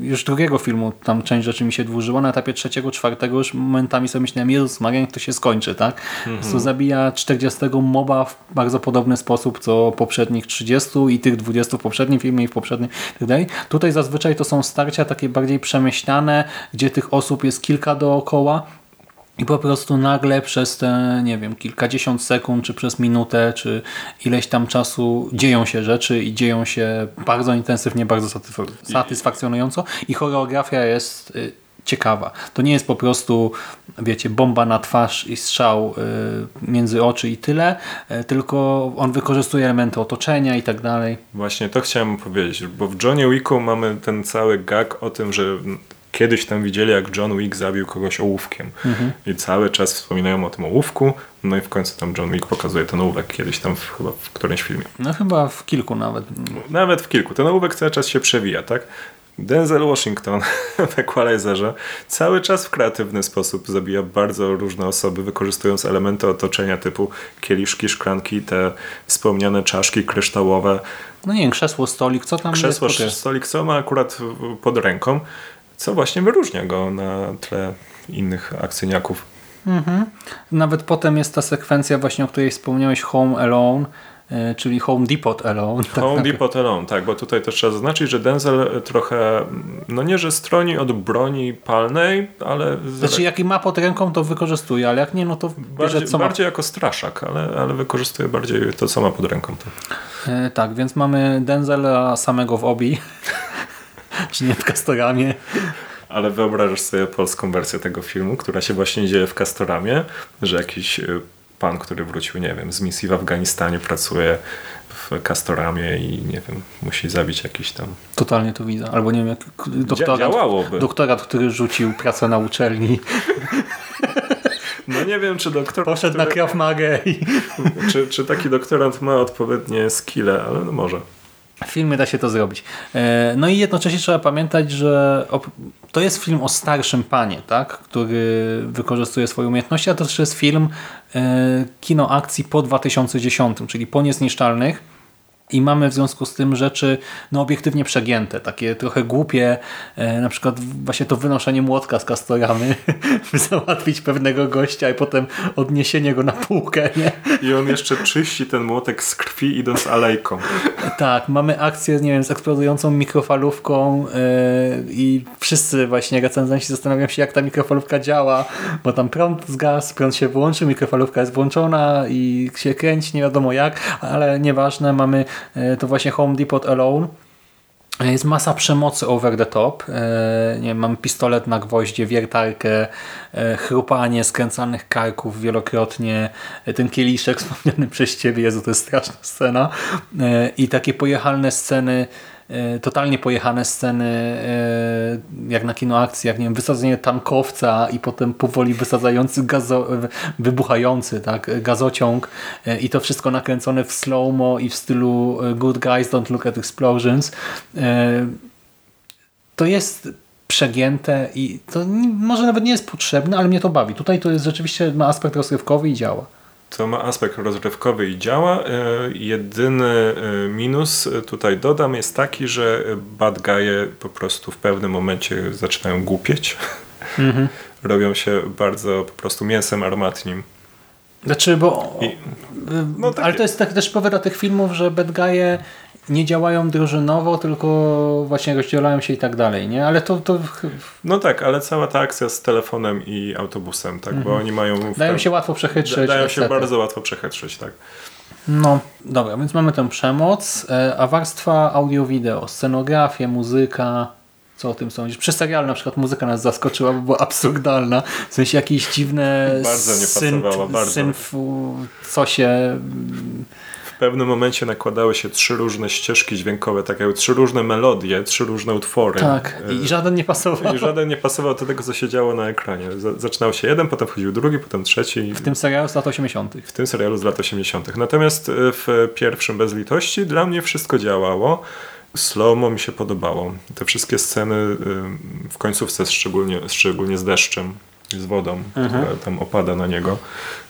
już drugiego filmu tam część rzeczy mi się dłużyła, na etapie trzeciego, czwartego już momentami sobie myślałem, Jezus Maria, niech to się skończy, tak? Prostu zabija 40 moba w bardzo podobny sposób, co poprzednich 30 i tych 20 w poprzednim filmie i w poprzednim i tak. Tutaj zazwyczaj to są starcia takie bardziej przemyślane, gdzie tych osób jest kilka dookoła, i po prostu nagle przez te, nie wiem, kilkadziesiąt sekund, czy przez minutę, czy ileś tam czasu dzieją się rzeczy i dzieją się bardzo intensywnie, bardzo satysfak- satysfakcjonująco i choreografia jest y, ciekawa. To nie jest po prostu, wiecie, bomba na twarz i strzał y, między oczy i tyle, y, tylko on wykorzystuje elementy otoczenia i tak dalej. Właśnie to chciałem powiedzieć, bo w Johnie Wicku mamy ten cały gag o tym, że kiedyś tam widzieli, jak John Wick zabił kogoś ołówkiem. I cały czas wspominają o tym ołówku, no i w końcu tam John Wick pokazuje ten ołówek kiedyś tam w, chyba w którymś filmie. No chyba w kilku nawet. Nawet w kilku. Ten ołówek cały czas się przewija, tak? Denzel Washington w Equalizerze cały czas w kreatywny sposób zabija bardzo różne osoby, wykorzystując elementy otoczenia typu kieliszki, szklanki, te wspomniane czaszki kryształowe, No nie wiem, krzesło, stolik, co tam krzesło, jest? okej. stolik, co ma akurat pod ręką, co właśnie wyróżnia go na tle innych akcyjniaków. Nawet potem jest ta sekwencja właśnie, o której wspomniałeś, Home Alone, y, czyli Home Depot Alone. tak Home naprawdę. Depot Alone, tak, bo tutaj też trzeba zaznaczyć, że Denzel trochę, no nie, że stroni od broni palnej, ale Znaczy jak ma pod ręką, to wykorzystuje, ale jak nie, no to bierze bardziej, co ma. bardziej jako straszak, ale, ale wykorzystuje bardziej to, co ma pod ręką. To. E, tak, więc mamy Denzela samego w obi, czy nie w Castoramie. Ale wyobrażasz sobie polską wersję tego filmu, która się właśnie dzieje w Castoramie, że jakiś y, pan, który wrócił, nie wiem, z misji w Afganistanie, pracuje w Castoramie i nie wiem, musi zabić jakiś tam... Totalnie to widzę. Albo nie wiem, jak doktorat, działałoby. doktorat który rzucił pracę na uczelni, No nie wiem, czy doktor... poszedł na Krav Magę czy, czy taki doktorant ma odpowiednie skille, ale no może. W filmie da się to zrobić. E, No i jednocześnie trzeba pamiętać, że to jest film o starszym panie, tak? który wykorzystuje swoje umiejętności, a to też jest film e, kino akcji po 2010, czyli po Niezniszczalnych. I mamy w związku z tym rzeczy no, obiektywnie przegięte, takie trochę głupie, e, na przykład właśnie to wynoszenie młotka z kastoramy, by załatwić pewnego gościa i potem odniesienie go na półkę, nie? I on jeszcze czyści ten młotek z krwi idąc alejką. Tak, mamy akcję, nie wiem, z eksplodującą mikrofalówką yy, i wszyscy właśnie recenzenci zastanawiają się, jak ta mikrofalówka działa, bo tam prąd zgasł, prąd się wyłączył, mikrofalówka jest włączona i się kręci, nie wiadomo jak, ale nieważne, mamy to właśnie Home Depot Alone. Jest masa przemocy over the top. E, nie wiem, mam pistolet na gwoździe, wiertarkę, e, chrupanie skręcanych karków wielokrotnie, e, ten kieliszek wspomniany przez Ciebie, Jezu, to jest straszna scena. E, I takie pojechalne sceny, e, totalnie pojechane sceny, e, jak na kino akcji, jak nie wiem, wysadzenie tankowca i potem powoli wysadzający, gazo, wybuchający tak, gazociąg e, i to wszystko nakręcone w slow-mo i w stylu e, good guys don't look at explosions. E, To jest przegięte i to może nawet nie jest potrzebne, ale mnie to bawi. Tutaj to jest rzeczywiście ma aspekt rozrywkowy i działa. To ma aspekt rozrywkowy i działa. E, Jedyny e, minus tutaj dodam jest taki, że bad guy'e po prostu w pewnym momencie zaczynają głupieć. Robią się bardzo po prostu mięsem armatnim. Znaczy, bo I- no takie- ale to jest tak też powód tych filmów, że bad guy'e nie działają drużynowo, tylko właśnie rozdzielają się i tak dalej, nie? Ale to, to No tak, ale cała ta akcja z telefonem i autobusem, tak, bo oni mają... Mhm. dają się łatwo przechytrzyć. Dają się etc. bardzo łatwo przechytrzyć, tak. No, dobra, więc mamy tę przemoc, e, a warstwa audio-wideo, scenografię, muzyka, co o tym sądzisz? Przy serialu na przykład muzyka nas zaskoczyła, bo była absurdalna, w sensie jakieś dziwne Bardzo nie pasowała, bardzo. synf, co się... W pewnym momencie nakładały się trzy różne ścieżki dźwiękowe, tak jakby trzy różne melodie, trzy różne utwory. Tak, E, i żaden nie pasował. I żaden nie pasował do tego, co się działo na ekranie. Zaczynał się jeden, potem wchodził drugi, potem trzeci. W tym serialu z lat 80. w tym serialu z lat 80. Natomiast e, w pierwszym Bez Litości dla mnie wszystko działało. Slow-mo mi się podobało. Te wszystkie sceny e, w końcówce, szczególnie, szczególnie z deszczem, z wodą, która tam opada na niego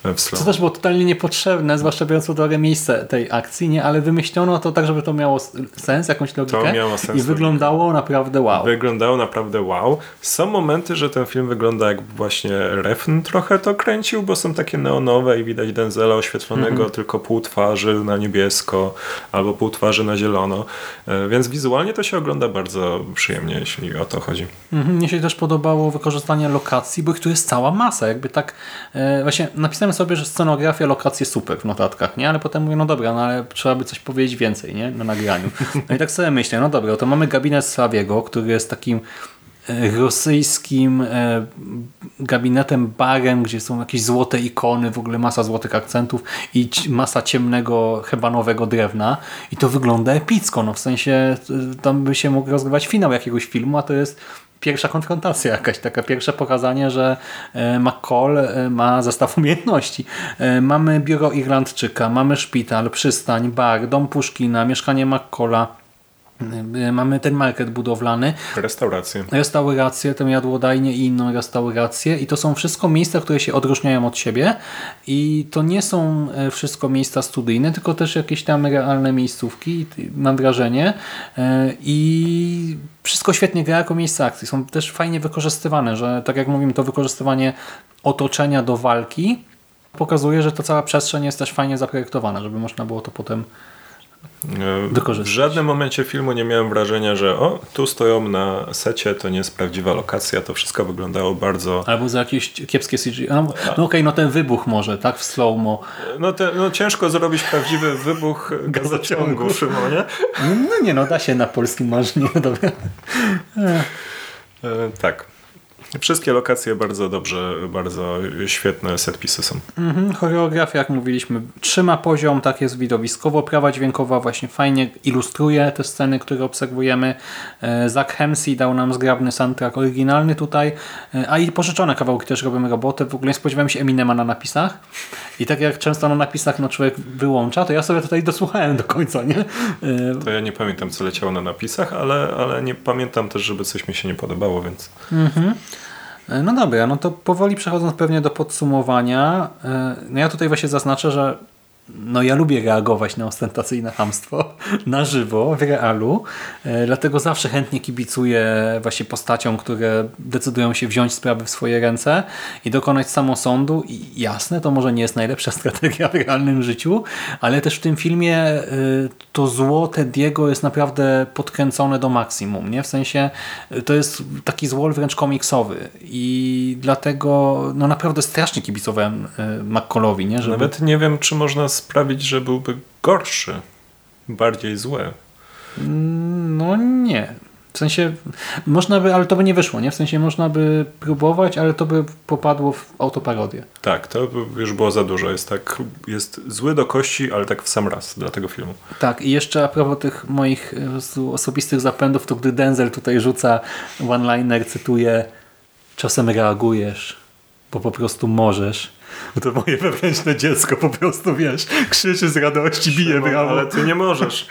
e, w slow. Co też było totalnie niepotrzebne, zwłaszcza biorąc pod uwagę miejsce tej akcji, nie? ale wymyślono to tak, żeby to miało sens, jakąś logikę miało sens, i wyglądało naprawdę wow. Wyglądało naprawdę wow. Są momenty, że ten film wygląda jak właśnie Refn trochę to kręcił, bo są takie neonowe i widać Denzela oświetlonego tylko pół twarzy na niebiesko albo pół twarzy na zielono. E, Więc wizualnie to się ogląda bardzo przyjemnie, jeśli o to chodzi. Mhm, Mnie się też podobało wykorzystanie lokacji, bo ich tu jest cała masa. Jakby tak, e, właśnie napisałem sobie, że scenografia, lokacje super w notatkach, nie? Ale potem mówię, no dobra, no ale trzeba by coś powiedzieć więcej, nie? Na nagraniu. No i tak sobie myślę, no dobra, to mamy gabinet Slawiego, który jest takim e, rosyjskim e, gabinetem barem, gdzie są jakieś złote ikony, w ogóle masa złotych akcentów i masa ciemnego, hebanowego drewna i to wygląda epicko, no w sensie e, tam by się mógł rozgrywać finał jakiegoś filmu, a to jest pierwsza konfrontacja jakaś, taka pierwsze pokazanie, że e, McCall e, ma zestaw umiejętności. E, Mamy biuro Irlandczyka, mamy szpital, przystań, bar, dom Puszkina, mieszkanie McCalla, mamy ten market budowlany, Restauracje. restaurację, tę jadłodajnię i inną restaurację i to są wszystko miejsca, które się odróżniają od siebie i to nie są e, wszystko miejsca studyjne, tylko też jakieś tam realne miejscówki, mam wrażenie E, i wszystko świetnie gra jako miejsce akcji. Są też fajnie wykorzystywane, że tak jak mówimy, to wykorzystywanie otoczenia do walki pokazuje, że ta cała przestrzeń jest też fajnie zaprojektowana, żeby można było to potem W żadnym momencie filmu nie miałem wrażenia, że o, tu stoją na secie, to nie jest prawdziwa lokacja, to wszystko wyglądało bardzo... Albo za jakieś kiepskie CGI. No, no okej, no ten wybuch może, tak? W slow-mo. No, te, no ciężko zrobić prawdziwy wybuch gazociągu, Szymonie. No nie no, da się na polskim marzynie, dobra. E, tak. Wszystkie lokacje bardzo dobrze, bardzo świetne setpisy są. Mhm, choreografia, jak mówiliśmy, trzyma poziom, tak jest widowiskowo. Prawa dźwiękowa właśnie fajnie ilustruje te sceny, które obserwujemy. E, Zach Hemsey dał nam zgrabny soundtrack oryginalny tutaj, e, a i pożyczone kawałki też robią robotę. W ogóle nie spodziewałem się Eminema na napisach i tak jak często na napisach no, człowiek wyłącza, to ja sobie tutaj dosłuchałem do końca, nie? E, To ja nie pamiętam, co leciało na napisach, ale, ale nie pamiętam też, żeby coś mi się nie podobało, więc No dobra, no to powoli przechodząc pewnie do podsumowania, e, no ja tutaj właśnie zaznaczę, że no ja lubię reagować na ostentacyjne hamstwo na żywo, w realu, e, dlatego zawsze chętnie kibicuję właśnie postaciom, które decydują się wziąć sprawy w swoje ręce i dokonać samosądu i jasne, to może nie jest najlepsza strategia w realnym życiu, ale też w tym filmie e, to zło Tediego jest naprawdę podkręcone do maksimum, nie? W sensie e, to jest taki złol wręcz komiksowy i dlatego no naprawdę strasznie kibicowałem McCallowi, nie? Żeby... nawet nie wiem, czy można sprawić, że byłby gorszy, bardziej zły. No nie. W sensie można by, ale to by nie wyszło, nie? W sensie można by próbować, ale to by popadło w autoparodię. Tak, to już było za dużo. Jest tak, jest zły do kości, ale tak w sam raz dla tego filmu. Tak, i jeszcze a propos tych moich e, osobistych zapędów, to gdy Denzel tutaj rzuca one-liner, cytuję czasem reagujesz, bo po prostu możesz. Bo to moje wewnętrzne dziecko po prostu, wiesz, krzyczy z radości, bije brawo. Ale ty nie możesz.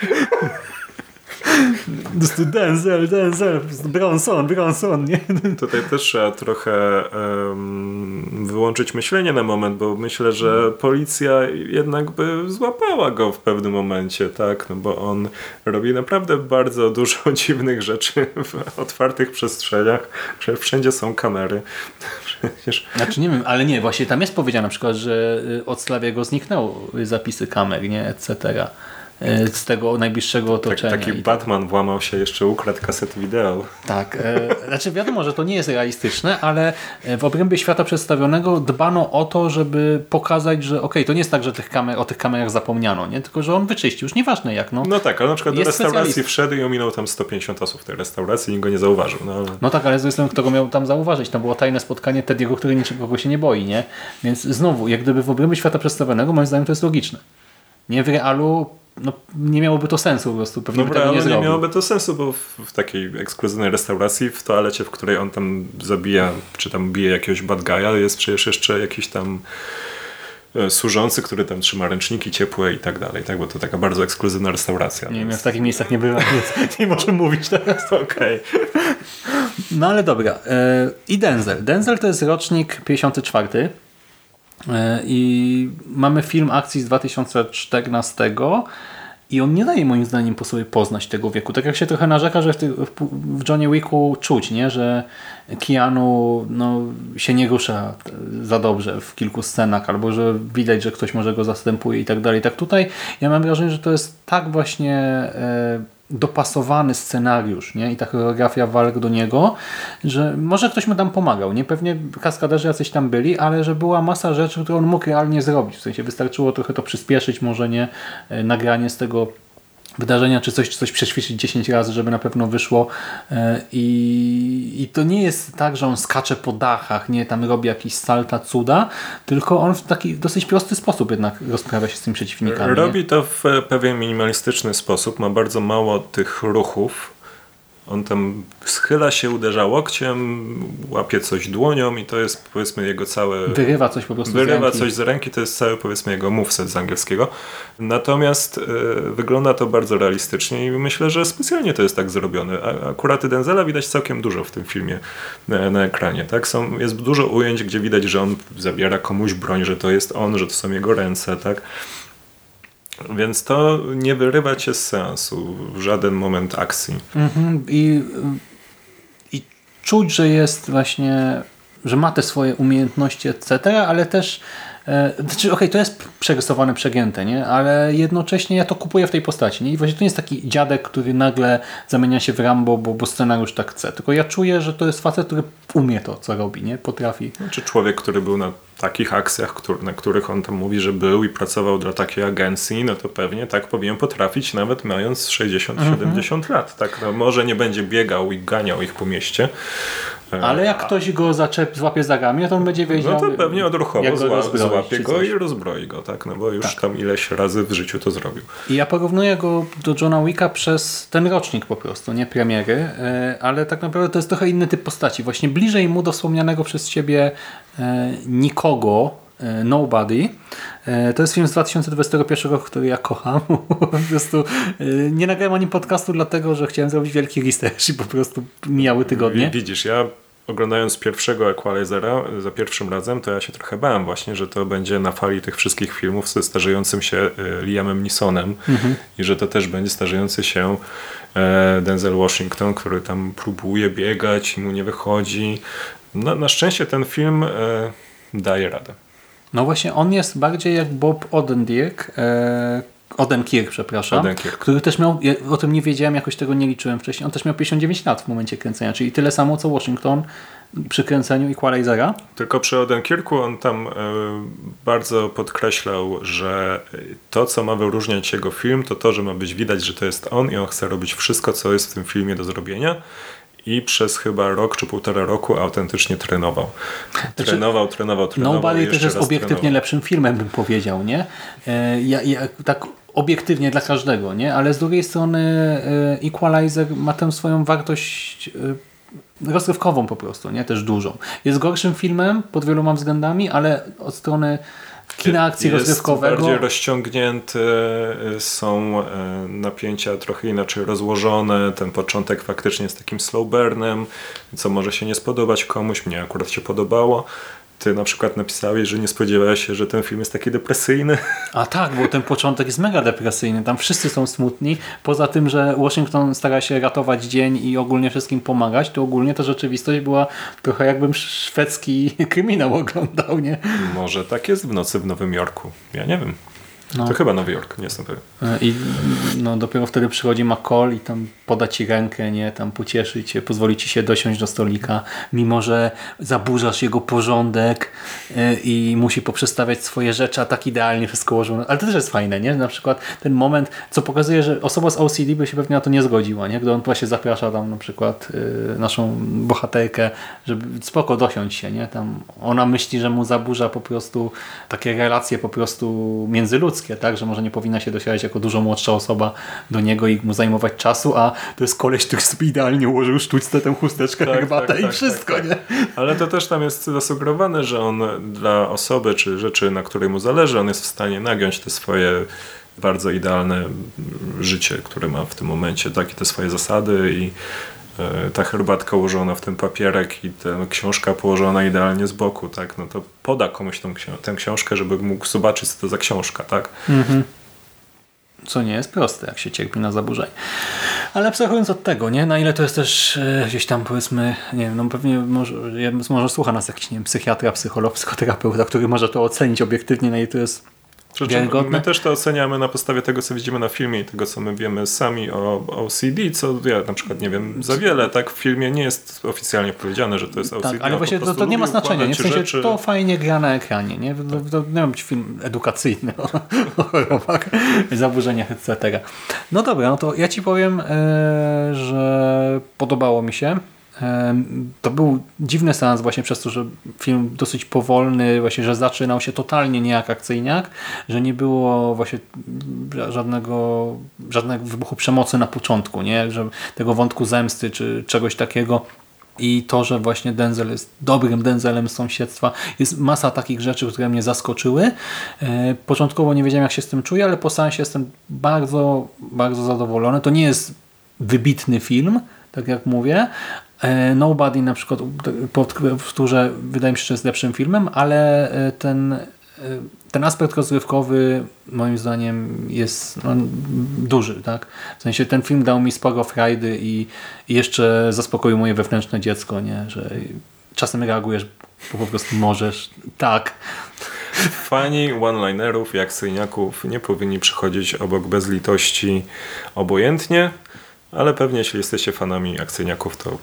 Po prostu Denzel, Denzel, Bronson, Bronson, nie? Tutaj też trzeba trochę em, wyłączyć myślenie na moment, bo myślę, że policja jednak by złapała go w pewnym momencie, tak? No bo on robi naprawdę bardzo dużo dziwnych rzeczy w otwartych przestrzeniach, że wszędzie są kamery. Przecież Znaczy nie wiem, ale nie, właśnie tam jest powiedziane na przykład, że y, od Slawiego zniknęły zapisy kamer, nie, etc. y, Z tego najbliższego tak, otoczenia. taki I- Batman włamał się, jeszcze ukradł kasety wideo. Tak, e, znaczy wiadomo, że to nie jest realistyczne, ale e, w obrębie świata przedstawionego dbano o to, żeby pokazać, że okej, to nie jest tak, że tych kamer, o tych kamerach zapomniano, nie? tylko że on wyczyścił, już nieważne jak. No, No tak, ale na przykład do restauracji wszedł i ominął tam 150 osób w tej restauracji i nikt go nie zauważył. No, ale... no tak, ale z kto go miał tam zauważyć? To było tajne spotkanie Tediego, który niczego się nie boi, nie? Więc znowu, jak gdyby w obrębie świata przedstawionego, moim zdaniem to jest logiczne. Nie w realu, no nie miałoby to sensu po prostu, pewnie by Dobra, tego nie nie miałoby to sensu, bo w, w takiej ekskluzywnej restauracji, w toalecie, w której on tam zabija, czy tam bije jakiegoś bad guy'a, jest przecież jeszcze jakiś tam e, służący, który tam trzyma ręczniki ciepłe i tak dalej, tak? Bo to taka bardzo ekskluzywna restauracja. Nie wiem, ja więc- w takich miejscach nie byłem, więc nie możemy mówić teraz. Okej. No ale dobra. E, I Denzel. Denzel to jest rocznik 54. E, I mamy film akcji z 2014 i on nie daje moim zdaniem po sobie poznać tego wieku. Tak jak się trochę narzeka, że w, ty, w, w Johnie Wicku czuć, nie? że Keanu no, się nie rusza za dobrze w kilku scenach, albo że widać, że ktoś może go zastępuje i tak dalej. Tak tutaj ja mam wrażenie, że to jest tak właśnie e, dopasowany scenariusz nie? i ta choreografia walk do niego, że może ktoś mu tam pomagał, nie? Pewnie kaskaderzy jacyś tam byli, ale że była masa rzeczy, które on mógł realnie zrobić. W sensie wystarczyło trochę to przyspieszyć, może nie e, nagranie z tego wydarzenia, czy coś, czy coś przećwiczyć 10 razy, żeby na pewno wyszło E, I, i to nie jest tak, że on skacze po dachach, nie tam robi jakieś salta, cuda, tylko on w taki dosyć prosty sposób jednak rozprawia się z tymi przeciwnikami. Robi to w pewien minimalistyczny sposób, ma bardzo mało tych ruchów. On tam schyla się, uderza łokciem, łapie coś dłonią i to jest powiedzmy jego całe... Wyrywa coś po prostu z Wyrywa ręki. coś z ręki, to jest cały powiedzmy jego moveset z angielskiego. Natomiast e, wygląda to bardzo realistycznie i myślę, że specjalnie to jest tak zrobione. A, akurat Denzela widać całkiem dużo w tym filmie na, na ekranie. Tak? Są, jest dużo ujęć, gdzie widać, że on zabiera komuś broń, że to jest on, że to są jego ręce. Tak? Więc to nie wyrywa cię z seansu w żaden moment akcji. Mhm. I, I czuć, że jest właśnie, że ma te swoje umiejętności, etc., ale też e, znaczy, okej, to jest przerysowane, przegięte, nie? ale jednocześnie ja to kupuję w tej postaci. Nie? I właśnie to nie jest taki dziadek, który nagle zamienia się w Rambo, bo, bo scenariusz tak chce. Tylko ja czuję, że to jest facet, który umie to, co robi, nie? Potrafi. Czy człowiek, który był na takich akcjach, który, na których on tam mówi, że był i pracował dla takiej agencji, no to pewnie tak powinien potrafić, nawet mając 60-70 lat. Tak, no może nie będzie biegał i ganiał ich po mieście. E, Ale jak ktoś go zaczep, złapie za ramię, to on będzie wiedział, No to pewnie odruchowo go zła, złapie go i rozbroi go, tak? No bo już Tak. tam ileś razy w życiu to zrobił. I ja porównuję go do Johna Wicka przez ten rocznik po prostu, nie premiery, e, ale tak naprawdę to jest trochę inny typ postaci. Właśnie bliżej mu do wspomnianego przez Ciebie e, nikogo, Nobody. To jest film z 2021 roku, który ja kocham. po prostu nie nagrałem o nim podcastu, dlatego że chciałem zrobić wielki research i po prostu mijały tygodnie. Wi- Widzisz, ja oglądając pierwszego Equalizera za pierwszym razem, to ja się trochę bałem właśnie, że to będzie na fali tych wszystkich filmów ze starzejącym się y, Liamem Neesonem i że to też będzie starzejący się e, Denzel Washington, który tam próbuje biegać i mu nie wychodzi. No, na szczęście ten film e, daje radę. No właśnie, on jest bardziej jak Bob Odenkirk, Odenkirk, przepraszam, który też miał, ja o tym nie wiedziałem, jakoś tego nie liczyłem wcześniej, on też miał 59 lat w momencie kręcenia, czyli tyle samo co Washington przy kręceniu Equalizera. Tylko przy Odenkirku on tam e, bardzo podkreślał, że to, co ma wyróżniać jego film, to to, że ma być widać, że to jest on i on chce robić wszystko, co jest w tym filmie do zrobienia. I przez chyba rok czy półtora roku autentycznie trenował. Trenował, trenował, trenował. i Nobody też jest obiektywnie trenował. lepszym filmem, bym powiedział, nie? E, ja, ja, tak obiektywnie dla każdego, nie? Ale z drugiej strony e, Equalizer ma tę swoją wartość e, rozrywkową po prostu, nie? Też dużą. Jest gorszym filmem pod wieloma względami, ale od strony kina akcji jest rozrywkowego bardziej rozciągnięty, y, są napięcia trochę inaczej rozłożone, ten początek faktycznie jest takim slow burnem, co może się nie spodobać komuś, mnie akurat się podobało. Ty na przykład napisałeś, że nie spodziewałeś się, że ten film jest taki depresyjny. A tak, bo ten początek jest mega depresyjny. Tam wszyscy są smutni. Poza tym, że Washington stara się ratować dzień i ogólnie wszystkim pomagać, to ogólnie ta rzeczywistość była trochę jakbym szwedzki kryminał oglądał, nie? Może tak jest w nocy w Nowym Jorku. Ja nie wiem. No. To chyba Nowy Jork, nie jestem pewien. I no, dopiero wtedy przychodzi McCall i tam poda ci rękę, nie? Tam pocieszy cię, pozwoli ci się dosiąść do stolika, mimo że zaburzasz jego porządek y, i musi poprzestawiać swoje rzeczy, a tak idealnie wszystko ułożone. Ale to też jest fajne, nie? Na przykład ten moment, co pokazuje, że osoba z OCD by się pewnie na to nie zgodziła, nie? Gdy on właśnie zaprasza tam na przykład y, naszą bohaterkę, żeby spoko dosiąść się, nie? Tam ona myśli, że mu zaburza po prostu takie relacje po prostu międzyludzkie, tak? Że może nie powinna się dosiadać jako dużo młodsza osoba do niego i mu zajmować czasu, a to jest koleś, który sobie idealnie ułożył sztućce tę chusteczkę, Tak, herbatę tak, i tak, wszystko, tak, nie? Ale to też tam jest zasugerowane, że on dla osoby czy rzeczy, na której mu zależy, on jest w stanie nagiąć te swoje bardzo idealne życie, które ma w tym momencie, takie te swoje zasady i ta herbatka ułożona w ten papierek i ta książka położona idealnie z boku, tak, no to poda komuś tą, tę książkę, żeby mógł zobaczyć, co to za książka, tak. Co nie jest proste, jak się cierpi na zaburzenie. Ale abstrahując od tego, nie? Na ile to jest też e, gdzieś tam powiedzmy, nie wiem, no pewnie może, może słucha nas jakiś, nie wiem, psychiatra, psycholog, psychoterapeuta, który może to ocenić obiektywnie, na ile to jest. My też to oceniamy na podstawie tego, co widzimy na filmie i tego, co my wiemy sami o OCD, co ja na przykład nie wiem za wiele, tak? W filmie nie jest oficjalnie powiedziane, że to jest OCD. Tak, ale właśnie to, to nie ma znaczenia. Nie? W sensie rzeczy. to fajnie gra na ekranie. Nie, to, to, nie wiem, być film edukacyjny o, o chorobach, zaburzeniach, etc. No dobra, no to ja ci powiem, e, że podobało mi się. To był dziwny seans właśnie przez to, że film dosyć powolny, właśnie, że zaczynał się totalnie nie jak akcyjniak, że nie było właśnie żadnego, żadnego wybuchu przemocy na początku, nie? Że tego wątku zemsty czy czegoś takiego i to, że właśnie Denzel jest dobrym Denzelem z sąsiedztwa. Jest masa takich rzeczy, które mnie zaskoczyły. E, Początkowo nie wiedziałem, jak się z tym czuję, ale po seansie jestem bardzo, bardzo zadowolony. To nie jest wybitny film, tak jak mówię. E, Nobody na przykład, pod które wydaje mi się, że jest lepszym filmem, ale e, ten, e, ten aspekt rozrywkowy moim zdaniem jest no, duży. Tak? W sensie ten film dał mi sporo frajdy i, i jeszcze zaspokoił moje wewnętrzne dziecko, nie? że czasem reagujesz, bo po prostu możesz. Tak. Fani one-linerów i akcyjniaków nie powinni przychodzić obok bez litości obojętnie, ale pewnie jeśli jesteście fanami akcyjniaków, to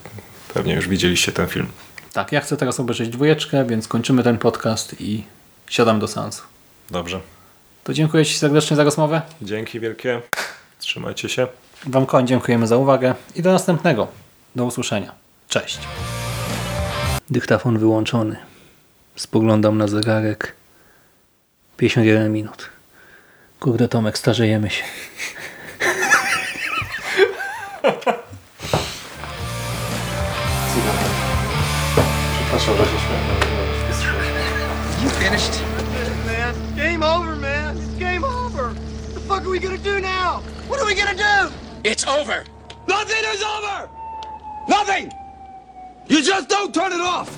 pewnie już widzieliście ten film. Tak, ja chcę teraz obejrzeć dwójeczkę, więc kończymy ten podcast i siadam do seansu. Dobrze. To dziękuję Ci serdecznie za rozmowę. Dzięki wielkie. Trzymajcie się. Wam koń dziękujemy za uwagę i do następnego. Do usłyszenia. Cześć. Dyktafon wyłączony. Spoglądam na zegarek. 51 minut. Kurde Tomek, starzejemy się. over, man. It's game over. What the fuck are we gonna do now? What are we gonna do? It's over. Nothing is over. Nothing. You just don't turn it off.